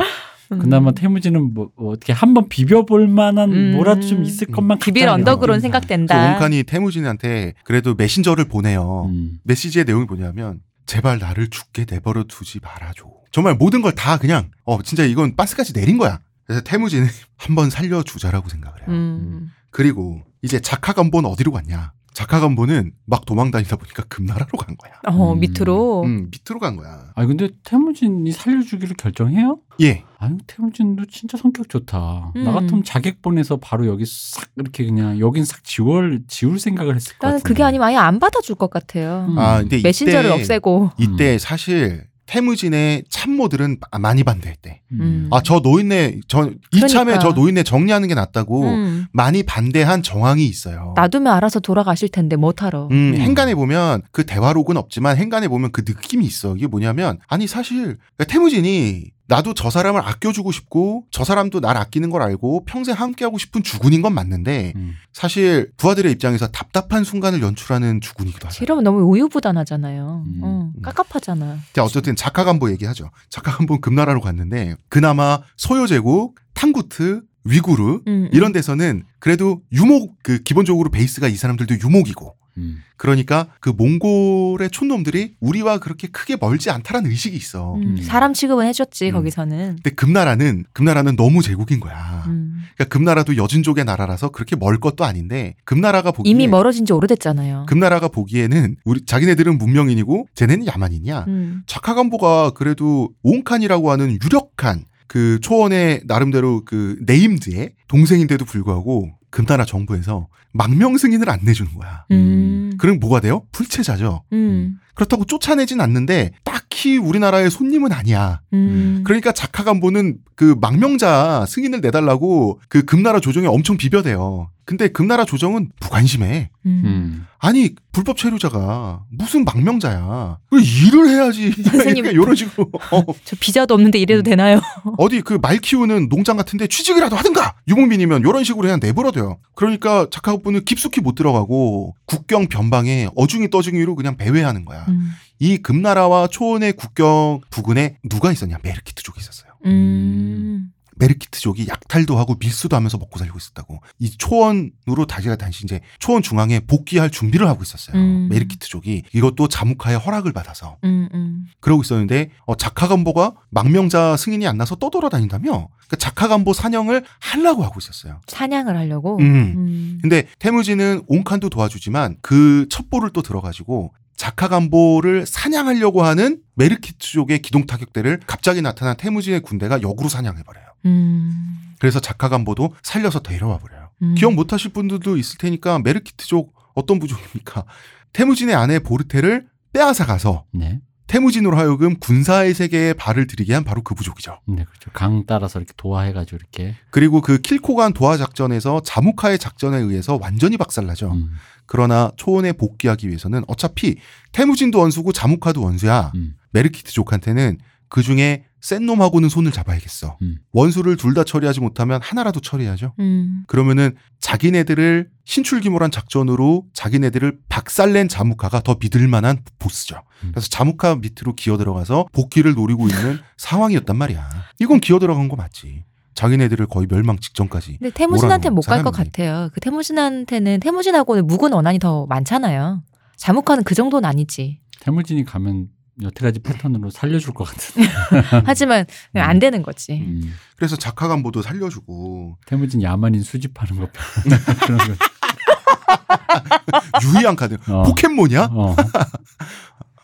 음. 그나마 태무지는 뭐, 뭐 어떻게 한번 비벼볼 만한 음. 뭐라도 좀 있을 음. 것만 비빌 그 생각된다. 온칸이 태무진한테 그래도 메신저를 보내요. 음. 메시지의 내용이 뭐냐면 제발 나를 죽게 내버려 두지 말아줘. 정말 모든 걸 다 그냥 어 진짜 이건 빤스까지 내린 거야. 그래서 태무진은 한번 살려주자라고 생각을 해요. 음. 그리고 이제 자카간보는 어디로 갔냐? 자카간보는 막 도망다니다 보니까 금나라로 간 거야. 어, 음. 밑으로. 음, 밑으로 간 거야. 아니 근데 태무진이 살려주기로 결정해요? 예. 아유 태무진도 진짜 성격 좋다. 음. 나 같으면 자객 보내서 바로 여기 싹 이렇게 그냥 여긴 싹 지울 지울 생각을 했을 것 나는 같은데. 그게 아니면 아예 안 받아줄 것 같아요. 음. 아, 근데 메신저를 이때, 없애고. 이때 사실 태무진의 참모들은 많이 반대했대. 음. 아, 저 노인네, 저, 이참에 그러니까. 저 노인네 정리하는 게 낫다고 음. 많이 반대한 정황이 있어요. 놔두면 알아서 돌아가실 텐데 못하러. 음, 음. 행간에 보면 그 대화록은 없지만 행간에 보면 그 느낌이 있어. 이게 뭐냐면 아니 사실 그러니까 태무진이 나도 저 사람을 아껴주고 싶고 저 사람도 날 아끼는 걸 알고 평생 함께하고 싶은 주군인 건 맞는데 음. 사실 부하들의 입장에서 답답한 순간을 연출하는 주군이기도 하죠. 이러면 너무 우유부단하잖아요. 음. 어, 깝깝하잖아. 자 어쨌든 자카간보 얘기하죠. 자카간보 금나라로 갔는데 그나마 소요제국, 탕구트, 위구르 음, 이런 데서는 그래도 유목 그 기본적으로 베이스가 이 사람들도 유목이고 음. 그러니까 그 몽골의 촌놈들이 우리와 그렇게 크게 멀지 않다라는 의식이 있어. 음, 음. 사람 취급은 해줬지 음. 거기서는. 근데 금나라는 금나라는 너무 제국인 거야. 음. 그러니까 금나라도 여진족의 나라라서 그렇게 멀 것도 아닌데 금나라가 보기에 이미 멀어진 지 오래됐잖아요. 금나라가 보기에는 우리 자기네들은 문명인이고 쟤네는 야만인이야. 음. 자카간보가 그래도 온칸이라고 하는 유력한 그 초원의 나름대로 그 네임드의 동생인데도 불구하고 금나라 정부에서 망명 승인을 안 내주는 거야. 음. 그럼 뭐가 돼요? 불체자죠. 음. 그렇다고 쫓아내진 않는데 딱히 우리나라의 손님은 아니야. 음. 그러니까 자카간보는 그 망명자 승인을 내달라고 그 금나라 조정에 엄청 비벼대요. 근데 금나라 조정은 무관심해. 음. 음. 아니 불법 체류자가 무슨 망명자야. 왜 일을 해야지. 선생님. 이런 식으로 어, 저 비자도 없는데 이래도 음. 되나요? 어디 그 말 키우는 농장 같은데 취직이라도 하든가. 유목민이면 이런 식으로 그냥 내버려둬요. 그러니까 작가분은 깊숙이 못 들어가고 국경 변방에 어중이 떠중이로 그냥 배회하는 거야. 음. 이 금나라와 초원의 국경 부근에 누가 있었냐? 메르키트족이 있었어요. 음. 메르키트족이 약탈도 하고 밀수도 하면서 먹고 살고 있었다고. 이 초원으로 다시가 다시 이제 초원 중앙에 복귀할 준비를 하고 있었어요. 음. 메르키트족이 이것도 자무카의 허락을 받아서 음. 음. 그러고 있었는데 어, 자카간보가 망명자 승인이 안 나서 떠돌아다닌다며 그러니까 자카간보 사냥을 하려고 하고 있었어요. 사냥을 하려고. 음. 음. 근데 태무지는 옹칸도 도와주지만 그 첩보를 또 들어가지고 자카간보를 사냥하려고 하는 메르키트족의 기동 타격대를 갑자기 나타난 태무진의 군대가 역으로 사냥해버려요. 음. 그래서 자카간보도 살려서 데려와 버려요. 음. 기억 못하실 분들도 있을 테니까 메르키트족 어떤 부족입니까? 태무진의 아내 보르테를 빼앗아 가서 네. 태무진으로 하여금 군사의 세계에 발을 들이게 한 바로 그 부족이죠. 네, 그렇죠. 강 따라서 이렇게 도화해가지고 이렇게. 그리고 그 킬코간 도하 작전에서 자무카의 작전에 의해서 완전히 박살나죠. 음. 그러나 초원에 복귀하기 위해서는 어차피 태무진도 원수고 자무카도 원수야. 음. 메르키트족한테는 그 중에 센 놈하고는 손을 잡아야겠어. 음. 원수를 둘 다 처리하지 못하면 하나라도 처리하죠. 음. 그러면은 자기네들을 신출귀몰한 작전으로 자기네들을 박살낸 자무카가 더 믿을 만한 보스죠. 음. 그래서 자무카 밑으로 기어 들어가서 복귀를 노리고 있는 상황이었단 말이야. 이건 기어 들어간 거 맞지. 자기네들을 거의 멸망 직전까지. 근데 태무진한테 뭐라는 못갈 것. 같아요. 그 태무진한테는 태무진하고는 묵은 원한이 더 많잖아요. 자무카는 그 정도는 아니지. 태무진이 가면 여태까지 패턴으로 살려줄 것 같은. 하지만 그냥 안 되는 거지. 음. 그래서 자카간보도 살려주고 태무진 야만인 수집하는 거 그런 거. 유희한 카드 어. 포켓몬이야? 어,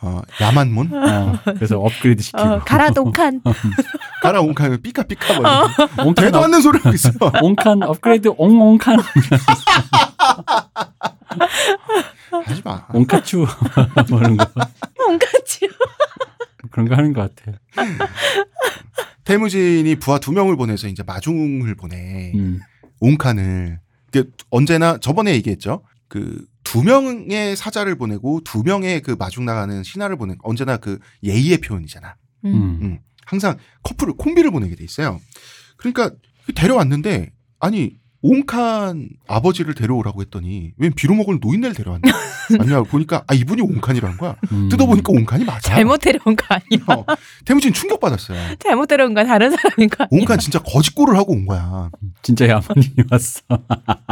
어, 야만몬? 어. 그래서 업그레이드 시키고. 어, 가라동칸. 가라 온카는 삐까삐까 어. 뭐 되도 업, 않는 소리 하고 있어. 옹칸 업그레이드 옹옹칸 하지 마. 옹카추 뭐 이런 거 뭔가지. 그런 거 하는 것 같아. 태무진이 부하 두 명을 보내서 이제 마중을 보내. 음. 온칸을 그 언제나 저번에 얘기했죠. 그 두 명의 사자를 보내고 두 명의 그 마중 나가는 신하를 보내 언제나 그 예의의 표현이잖아. 음. 음. 음. 항상 커플을 콤비를 보내게 돼 있어요. 그러니까 데려왔는데 아니 옹칸 아버지를 데려오라고 했더니 웬 빌어먹을 노인네를 데려왔냐? 아니야 보니까 아 이분이 옹칸이라는 거야. 음. 뜯어보니까 옹칸이 맞아. 잘못 데려온 거 아니야? 어, 태무진 충격받았어요. 잘못 데려온 거 다른 사람인 거 아니야? 옹칸 진짜 거지꼴을 하고 온 거야. 진짜 야만인이 왔어.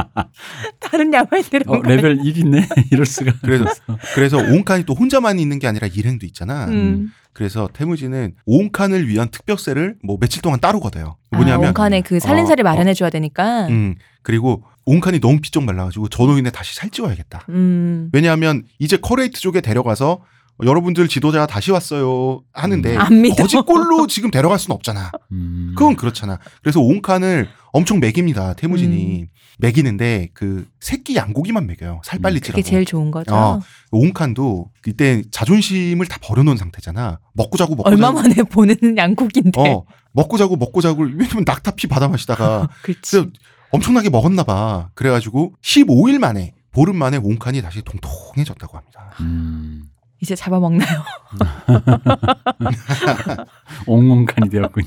다른 야만 데려온 어, 거? 레벨 1이네. 이럴 수가. 그래서 그래서 옹칸이 또 혼자만 있는 게 아니라 일행도 있잖아. 음. 그래서 태무진은 옹칸을 위한 특별세를 뭐 며칠 동안 따로 걷어요. 아, 뭐냐면 옹칸의 그 살림살이 어, 어. 마련해 줘야 되니까. 음 그리고 옹칸이 너무 피쪽 말라가지고 저 노인네 다시 살찌워야겠다. 음. 왜냐하면 이제 커레이트족에 데려가서 여러분들 지도자 다시 왔어요 하는데 음. 거지꼴로 지금 데려갈 수는 없잖아. 음. 그건 그렇잖아. 그래서 옹칸을 엄청 먹입니다. 태무진이 음. 먹이는데 그 새끼 양고기만 먹여요. 살 빨리 음, 찌라고. 그게 제일 좋은 거죠. 어. 옹칸도 이때 자존심을 다 버려놓은 상태잖아. 먹고 자고 먹고 얼마 자고. 만에 보는 양국인데. 어 먹고 자고 먹고 자고 왜냐면 낙타 피 받아 마시다가 그렇지. 그래서 엄청나게 먹었나 봐. 그래가지고 15일 만에 보름 만에 옹칸이 다시 통통해졌다고 합니다. 음. 이제 잡아먹나요? 옹옹칸이 되었군요.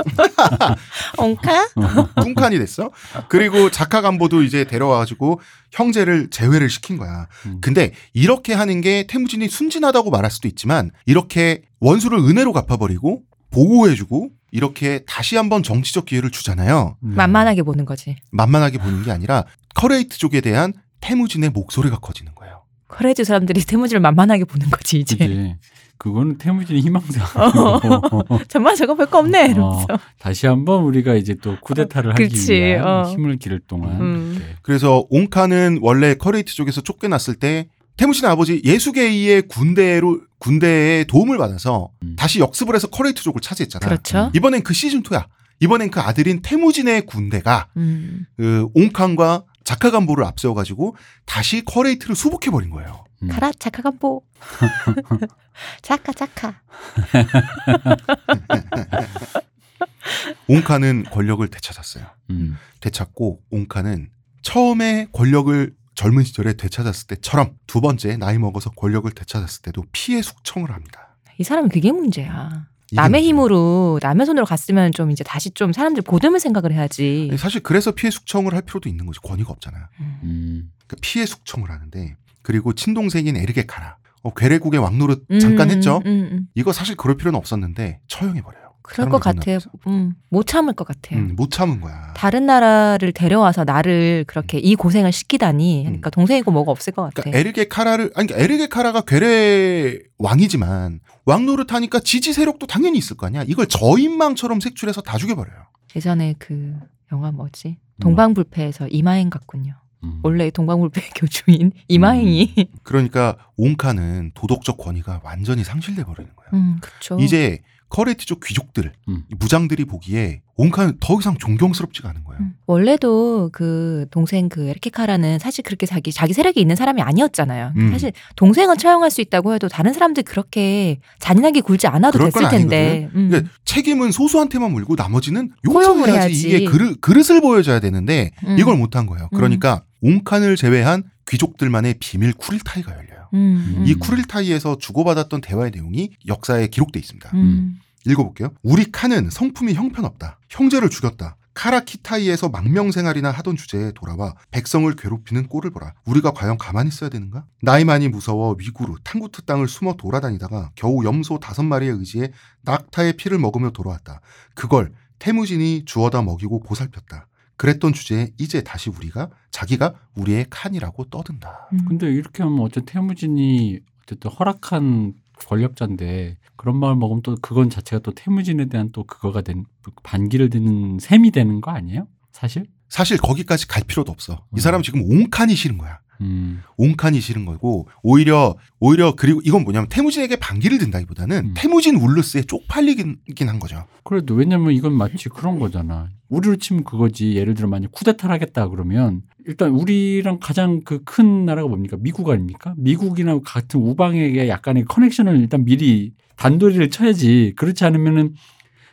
옹칸? 뚱칸이 됐어. 그리고 자카간보도 이제 데려와가지고 형제를 재회를 시킨 거야. 음. 근데 이렇게 하는 게 태무진이 순진하다고 말할 수도 있지만 이렇게 원수를 은혜로 갚아버리고 보호해주고 이렇게 다시 한번 정치적 기회를 주잖아요. 음. 만만하게 보는 거지. 만만하게 보는 게 아니라 커레이트족에 대한 태무진의 목소리가 커지는 거예요. 커레이트 사람들이 태무진을 만만하게 보는 거지 이제. 그지. 그거는 태무진의 희망사. 정말 저거 별거 없네 이러면서. 다시 한번 우리가 이제 또 쿠데타를 하기 그치, 위한 어. 힘을 기를 동안 음. 그래서 옹카는 원래 커레이트족에서 쫓겨났을 때 태무진의 아버지 예수게이의 군대로 군대에 도움을 받아서 음. 다시 역습을 해서 커레이트족을 차지했잖아. 그렇죠. 이번엔 그 시즌 2야. 이번엔 그 아들인 태무진의 군대가 음. 그 옹칸과 자카간보를 앞세워가지고 다시 커레이트를 수복해 버린 거예요. 음. 가라 자카간보. 자카 자카. 옹칸은 권력을 되찾았어요. 음. 되찾고 옹칸은 처음에 권력을 젊은 시절에 되찾았을 때처럼 두 번째 나이 먹어서 권력을 되찾았을 때도 피의 숙청을 합니다. 이 사람은 그게 문제야. 남의. 힘으로 남의 손으로 갔으면 좀 이제 다시 좀 사람들 보듬을 생각을 해야지. 사실 그래서 피해 숙청을 할 필요도 있는 거지 권위가 없잖아. 음. 음. 그러니까 피해 숙청을 하는데 그리고 친동생인 에르게 카라 어, 괴뢰국의 왕노릇 잠깐 음, 했죠. 음, 음. 이거 사실 그럴 필요는 없었는데 처형해 버려요. 그럴 것 같아요. 음, 못 참을 것 같아요. 음, 못 참은 거야. 다른 나라를 데려와서 나를 그렇게 이 고생을 시키다니. 그러니까 동생이고 뭐가 없을 것 같아. 음. 그러니까 에르게 카라를 아니 그러니까 에르게 카라가 괴뢰 왕이지만 왕 노릇 하니까 지지 세력도 당연히 있을 거 아니야. 이걸 저인망처럼 색출해서 다 죽여버려요. 예전에 그 영화 뭐지? 동방불패에서 이마행 같군요. 음. 원래 동방불패 교주인 이마행이. 그러니까 옹카는 도덕적 권위가 완전히 상실돼 버리는 거야. 음, 그쵸. 이제 커레티족 귀족들, 음. 무장들이 보기에 옹카는 더 이상 존경스럽지가 않은 거예요. 음. 원래도 그 동생 그 에르키카라는 사실 그렇게 자기 자기 세력이 있는 사람이 아니었잖아요. 음. 사실 동생을 처형할 수 있다고 해도 다른 사람들 그렇게 잔인하게 굴지 않아도 됐을 건 텐데. 음. 그러니까 책임은 소수한테만 물고 나머지는 용서해야지 해야지. 이게 그릇, 그릇을 보여줘야 되는데 음. 이걸 못한 거예요. 그러니까 옹칸을 제외한 귀족들만의 비밀 쿠릴타이가 열려요. 음, 음. 이 쿠릴타이에서 주고받았던 대화의 내용이 역사에 기록돼 있습니다. 음. 읽어볼게요. 우리 칸은 성품이 형편없다. 형제를 죽였다. 카라키타이에서 망명 생활이나 하던 주제에 돌아와 백성을 괴롭히는 꼴을 보라. 우리가 과연 가만히 있어야 되는가? 나이 많이 무서워 위구르, 탕구트 땅을 숨어 돌아다니다가 겨우 염소 다섯 마리에 의지해 낙타의 피를 먹으며 돌아왔다. 그걸 태무진이 주워다 먹이고 보살폈다. 그랬던 주제에 이제 다시 우리가 자기가 우리의 칸이라고 떠든다. 음. 근데 이렇게 하면 어쨌든 태무진이 어쨌든 허락한 권력자인데 그런 마을 먹으면 또 그건 자체가 또 태무진에 대한 또 그거가 된 반기를 드는 셈이 되는 거 아니에요? 사실? 사실 거기까지 갈 필요도 없어. 이 음. 사람 은 지금 옹칸이 싫은 거야. 음. 옹칸이 싫은 거고 오히려 오히려 그리고 이건 뭐냐면 태무진에게 반기를 든다기보다는 음. 태무진 울루스에 쪽팔리긴 한 거죠. 그래도 왜냐면 이건 마치 그런 거잖아. 우리로 치면 그거지. 예를 들어 만약 쿠데타를 하겠다 그러면 일단 우리랑 가장 그 큰 나라가 뭡니까? 미국 아닙니까? 미국이나 같은 우방에게 약간의 커넥션을 일단 미리 단도리를 쳐야지. 그렇지 않으면은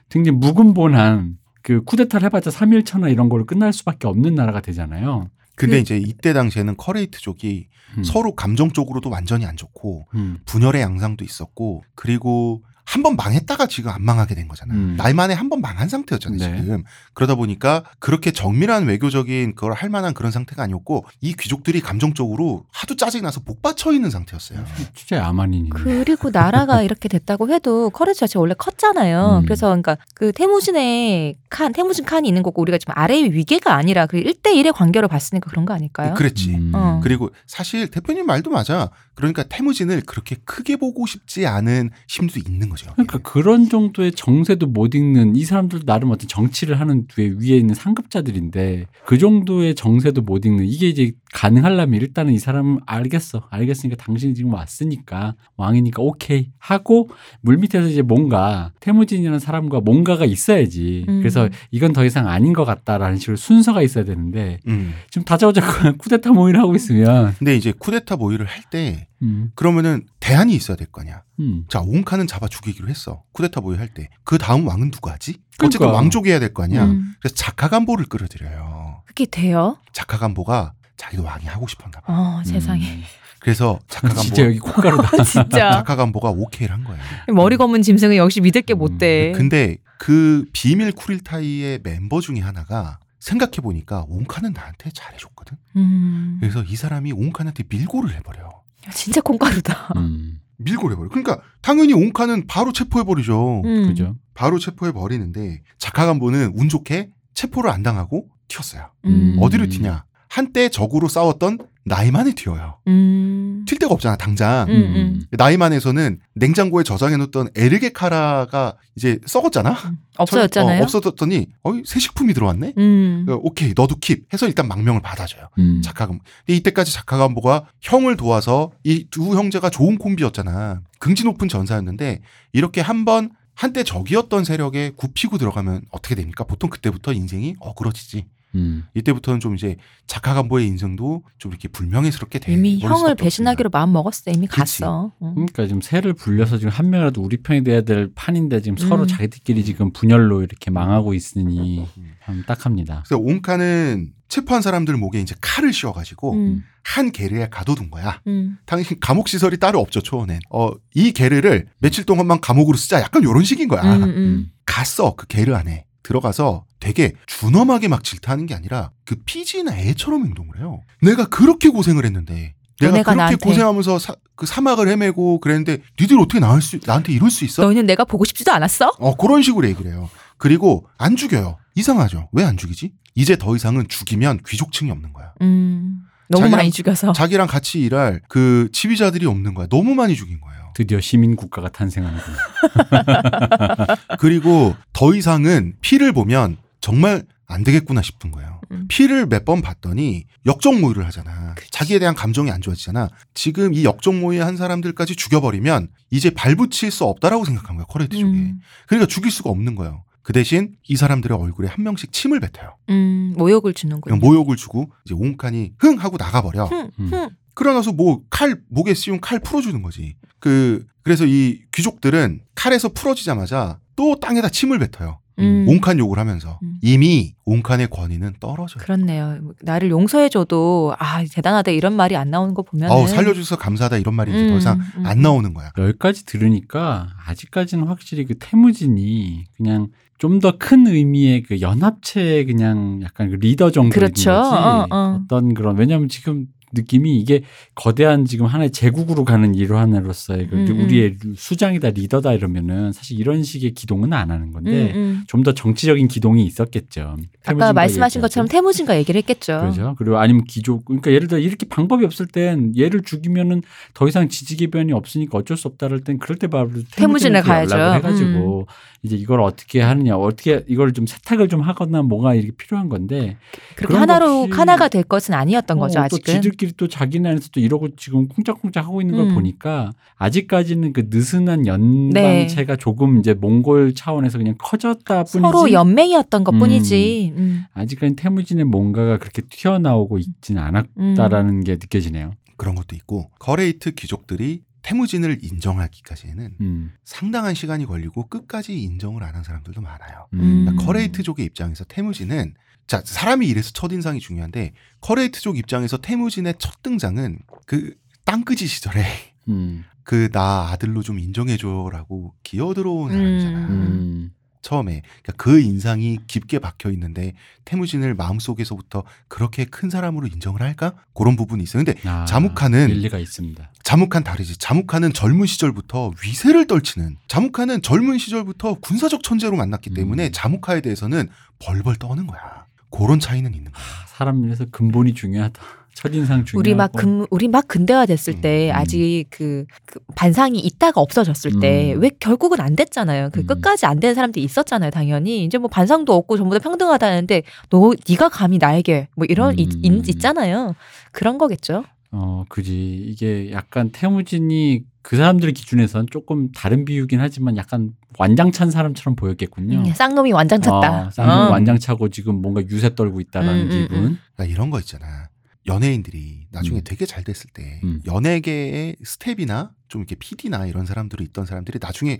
굉장히 무근본한 그 쿠데타를 해봤자 3일 천하 이런 걸로 끝날 수밖에 없는 나라가 되잖아요. 근데 그- 이제 이때 당시에는 커레이트족이 음. 서로 감정적으로도 완전히 안 좋고 음. 분열의 양상도 있었고 그리고 한 번 망했다가 지금 안 망하게 된 거잖아. 음. 날 만에 한 번 망한 상태였잖아요, 네. 지금. 그러다 보니까 그렇게 정밀한 외교적인 그걸 할 만한 그런 상태가 아니었고 이 귀족들이 감정적으로 하도 짜증이 나서 복받쳐 있는 상태였어요. 진짜 야만인이네. 그리고 나라가 이렇게 됐다고 해도 커레지 자체가 원래 컸잖아요. 음. 그래서 그러니까 그 태무진의 칸, 태무진 칸이 있는 거고 우리가 지금 아래의 위계가 아니라 그 1대1의 관계로 봤으니까 그런 거 아닐까요? 그랬지. 음. 어. 그리고 사실 대표님 말도 맞아. 그러니까 태무진을 그렇게 크게 보고 싶지 않은 심도 있는 거 죠. 그러니까 그런 정도의 정세도 못 읽는 이 사람들도 나름 어떤 정치를 하는 뒤에 위에 있는 상급자들인데 그 정도의 정세도 못 읽는 이게 이제 가능하려면 일단은 이 사람은 알겠어 알겠으니까 당신이 지금 왔으니까 왕이니까 오케이 하고 물밑에서 이제 뭔가 태무진이라는 사람과 뭔가가 있어야지 음. 그래서 이건 더 이상 아닌 것 같다라는 식으로 순서가 있어야 되는데 음. 지금 다짜고짜 쿠데타 모의를 하고 있으면 근데 이제 쿠데타 모의를 할 때 음, 그러면은 대안이 있어야 될거 아니야. 음. 자, 옹카는 잡아 죽이기로 했어. 쿠데타 모의 할 때. 그 다음 왕은 누가 하지? 어쨌든 그러니까. 왕족이 해야 될 거 아니야. 음. 그래서 자카간보를 끌어들여요. 그게 돼요? 자카간보가 자기도 왕이 하고 싶었나 봐. 어, 세상에. 음. 그래서 진짜 자카간보 여기 콧가루다. 진짜. 자카간보가 오케이를 한 거예요. 머리 검은 짐승은 역시 믿을 게 음. 못 돼. 근데 그 비밀 쿠릴타이의 멤버 중에 하나가 생각해 보니까 옹카는 나한테 잘해줬거든. 음. 그래서 이 사람이 옹카한테 밀고를 해버려. 진짜 콩가루다. 음, 밀고를 해버려. 그러니까 당연히 옹카는 바로 체포해버리죠. 음. 그죠. 바로 체포해버리는데 자카간보는 운 좋게 체포를 안 당하고 튀었어요. 음. 어디로 튀냐? 한때 적으로 싸웠던 나이만에 튀어요. 음. 튈 데가 없잖아, 당장. 음, 음. 나이만에서는 냉장고에 저장해놓던 에르게 카라가 이제 썩었잖아. 음. 없어졌잖아요. 어, 없어졌더니 어이 새 식품이 들어왔네. 음. 어, 오케이 너도 킵 해서 일단 망명을 받아줘요. 음. 근데 이때까지 자카간보가 형을 도와서 이 두 형제가 좋은 콤비였잖아. 긍지 높은 전사였는데 이렇게 한번 한때 적이었던 세력에 굽히고 들어가면 어떻게 됩니까? 보통 그때부터 인생이 어그러지지. 음. 이때부터는 좀 이제 작가 간부의 인생도 좀 이렇게 불명예스럽게 돼. 이미 형을 배신하기로 마음 먹었어. 이미 그치. 갔어. 응. 그러니까 지금 새를 불려서 지금 한 명이라도 우리 편이 돼야 될 판인데 지금 서로 음. 자기들끼리 지금 분열로 이렇게 망하고 있으니 음. 참 딱합니다. 그래서 옹카는 체포한 사람들 목에 이제 칼을 씌워가지고 음, 한 게르에 가둬둔 거야. 음. 당신 감옥 시설이 따로 없죠 초원엔. 어이 게르를 며칠 동안만 감옥으로 쓰자. 약간 이런 식인 거야. 음, 음. 갔어 그 게르 안에 들어가서 되게 준엄하게 막 질타하는 게 아니라 그 피지나 애처럼 행동을 해요. 내가 그렇게 고생을 했는데 내가 그렇게 나한테. 고생하면서 사, 그 사막을 헤매고 그랬는데 니들 어떻게 나을 수 나한테 이럴 수 있어? 너희는 내가 보고 싶지도 않았어? 어 그런 식으로 얘기를 해요. 그리고 안 죽여요. 이상하죠. 왜 안 죽이지? 이제 더 이상은 죽이면 귀족층이 없는 거야. 음. 너무 자기랑- 많이 죽여서. 자기랑 같이 일할 그 지휘자들이 없는 거야. 너무 많이 죽인 거예요. 드디어 시민 국가가 탄생하는군요. 그리고 더 이상은 피를 보면 정말 안 되겠구나 싶은 거예요. 음. 피를 몇 번 봤더니 역적 모의를 하잖아. 자기에 대한 감정이 안 좋아지잖아. 지금 이 역적 모의 한 사람들까지 죽여버리면 이제 발붙일 수 없다라고 생각한 거야. 커레이트족에. 음, 그러니까 죽일 수가 없는 거예요. 그 대신 이 사람들의 얼굴에 한 명씩 침을 뱉어요. 음, 모욕을 주는군요. 그냥 모욕을 주고 이제 옹칸이 흥 하고 나가버려. 흠, 음. 흠. 그러고 나서 뭐 칼 목에 씌운 칼 풀어주는 거지. 그 그래서 이 귀족들은 칼에서 풀어지자마자 또 땅에다 침을 뱉어요. 음. 옹칸 욕을 하면서 음. 이미 옹칸의 권위는 떨어져요. 그렇네요. 나를 용서해줘도 아 대단하다 이런 말이 안 나오는 거 보면 어우 살려줘서 감사하다 이런 말이 이제 더 이상 음. 안 나오는 거야. 여기까지 들으니까 아직까지는 확실히 그 태무진이 그냥 좀 더 큰 의미의 그 연합체의 그냥 약간 그 리더 정도인 그렇죠. 거지. 어, 어. 떤 그런 왜냐하면 지금 느낌이 이게 거대한 지금 하나의 제국으로 가는 일환으로서의 그 음, 음. 우리의 수장이다 리더다 이러면은 사실 이런 식의 기동은 안 하는 건데 음, 음. 좀더 정치적인 기동이 있었겠죠. 아까 말씀하신. 것처럼 태무진과 얘기를 했겠죠. 그렇죠. 그리고 아니면 기족 그러니까 예를 들어 이렇게 방법이 없을 땐 얘를 죽이면은 더 이상 지지기변이 없으니까 어쩔 수 없다를 땐 그럴 때 바로 태무진에 가야죠. 해가지고 이제 이걸 어떻게 하느냐 어떻게 이걸 좀 세탁을 좀 하거나 뭐가 이렇게 필요한 건데 그렇게 하나로 하나가 될 것은 아니었던 거죠 어, 또 아직은. 지들끼리 또 자기네 안에서 또 이러고 지금 쿵짝쿵짝 하고 있는 걸 음. 보니까 아직까지는 그 느슨한 연방체가 조금 이제 몽골 차원에서 그냥 커졌다 뿐이지 서로 연맹이었던 것 뿐이지. 음. 아직까지 태무진의 뭔가가 그렇게 튀어나오고 있지는 음. 않았다라는 게 느껴지네요. 그런 것도 있고 커레이트 귀족들이 태무진을 인정하기까지는 음. 상당한 시간이 걸리고 끝까지 인정을 안 한 사람들도 많아요. 음. 그러니까 커레이트족의 입장에서 태무진은 자 사람이 이래서 첫 인상이 중요한데 커레이트족 입장에서 태무진의 첫 등장은 그 땅거지 시절에 음. 그나 아들로 좀 인정해줘라고 기어 들어온 음. 사람이잖아. 음. 처음에 그러니까 그 인상이 깊게 박혀 있는데 태무진을 마음속에서부터 그렇게 큰 사람으로 인정을 할까? 그런 부분이 있어요. 근데 아, 자묵하는 일리가 있습니다. 자묵한 다르지. 자묵한은 젊은 시절부터 위세를 떨치는 자묵한은 젊은 시절부터 군사적 천재로 만났기 때문에 음. 자묵하에 대해서는 벌벌 떠는 거야. 그런 차이는 있는 거야. 사람 일에서 근본이 중요하다. 첫인상 중요하고. 우리 막 근, 우리 막 근대화 됐을 때 음. 아직 그, 그 반상이 있다가 없어졌을 때 음. 왜 결국은 안 됐잖아요. 그 음. 끝까지 안된 사람들이 있었잖아요. 당연히 이제 뭐 반상도 없고 전부 다 평등하다는데 너 네가 감히 나에게 뭐 이런 있, 음. 있, 있잖아요. 그런 거겠죠. 어, 그지. 이게 약간 태무진이 그 사람들 기준에선 조금 다른 비유긴 하지만 약간 완장찬 사람처럼 보였겠군요. 음, 쌍놈이 완장 찼다. 어, 쌍놈 어. 완장 차고 지금 뭔가 유세 떨고 있다라는 음, 음, 기분. 그러니까 이런 거 있잖아. 연예인들이 나중에 음. 되게 잘 됐을 때 음. 연예계의 스텝이나 좀 이렇게 PD나 이런 사람들이 있던 사람들이 나중에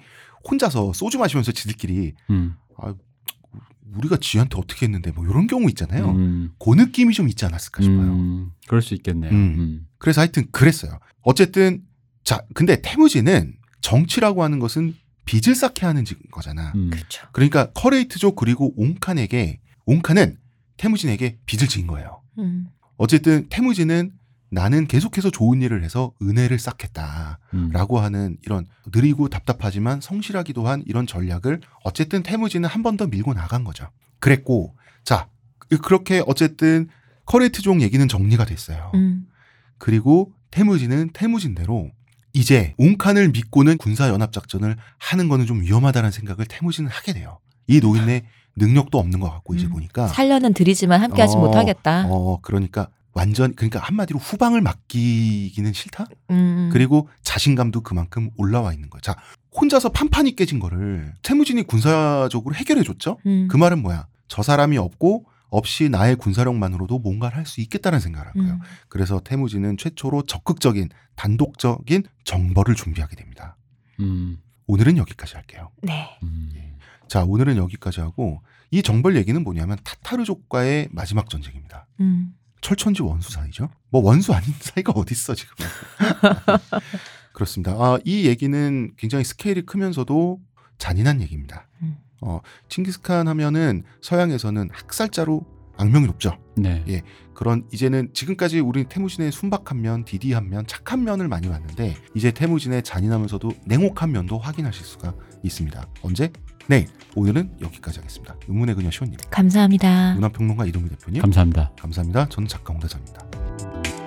혼자서 소주 마시면서 지들끼리 음. 우리가 지한테 어떻게 했는데 뭐 이런 경우 있잖아요. 음. 그 느낌이 좀 있지 않았을까 싶어요. 음. 그럴 수 있겠네요. 음. 음. 그래서 하여튼 그랬어요. 어쨌든 자 근데 태무진은 정치라고 하는 것은 빚을 쌓게 하는 지- 거잖아. 음. 그렇죠. 그러니까 커레이트족 그리고 옹칸에게 옹칸은 태무진에게 빚을 지은 거예요. 음. 어쨌든 태무진은 나는 계속해서 좋은 일을 해서 은혜를 쌓겠다라고 음. 하는 이런 느리고 답답하지만 성실하기도 한 이런 전략을 어쨌든 태무진은 한 번 더 밀고 나간 거죠. 그랬고 자 그렇게 어쨌든 커레이트족 얘기는 정리가 됐어요. 음. 그리고 태무진은 태무진대로 이제 옹칸을 믿고는 군사 연합 작전을 하는 거는 좀 위험하다는 생각을 태무진은 하게 돼요. 이 노인의 능력도 없는 것 같고 이제 음. 보니까 살려는 드리지만 함께하지 어, 못하겠다. 어 그러니까 완전 그러니까 한마디로 후방을 맡기기는 싫다. 음. 그리고 자신감도 그만큼 올라와 있는 거야. 자 혼자서 판판이 깨진 거를 태무진이 군사적으로 해결해 줬죠. 음. 그 말은 뭐야? 저 사람이 없고 없이 나의 군사력만으로도 뭔가를 할 수 있겠다는 생각을 한 거예요. 음. 그래서 태무진은 최초로 적극적인 단독적인 정벌을 준비하게 됩니다. 음. 오늘은 여기까지 할게요. 네. 음. 자, 오늘은 여기까지 하고 이 정벌 얘기는 뭐냐면 타타르족과의 마지막 전쟁입니다. 음. 철천지 원수 사이죠. 뭐 원수 아닌 사이가 어딨어 지금. 그렇습니다. 아, 이 얘기는 굉장히 스케일이 크면서도 잔인한 얘기입니다. 음. 어, 칭기스칸 하면은 서양에서는 학살자로 악명이 높죠. 네. 예. 그런 이제는 지금까지 우리 태무진의 순박한 면, 디디한 면, 착한 면을 많이 봤는데 이제 태무진의 잔인하면서도 냉혹한 면도 확인하실 수가 있습니다. 언제? 네. 오늘은 여기까지 하겠습니다. 의문의 그녀 시원님, 감사합니다. 문화평론가 이동미 대표님, 감사합니다. 감사합니다. 저는 작가 홍대장입니다.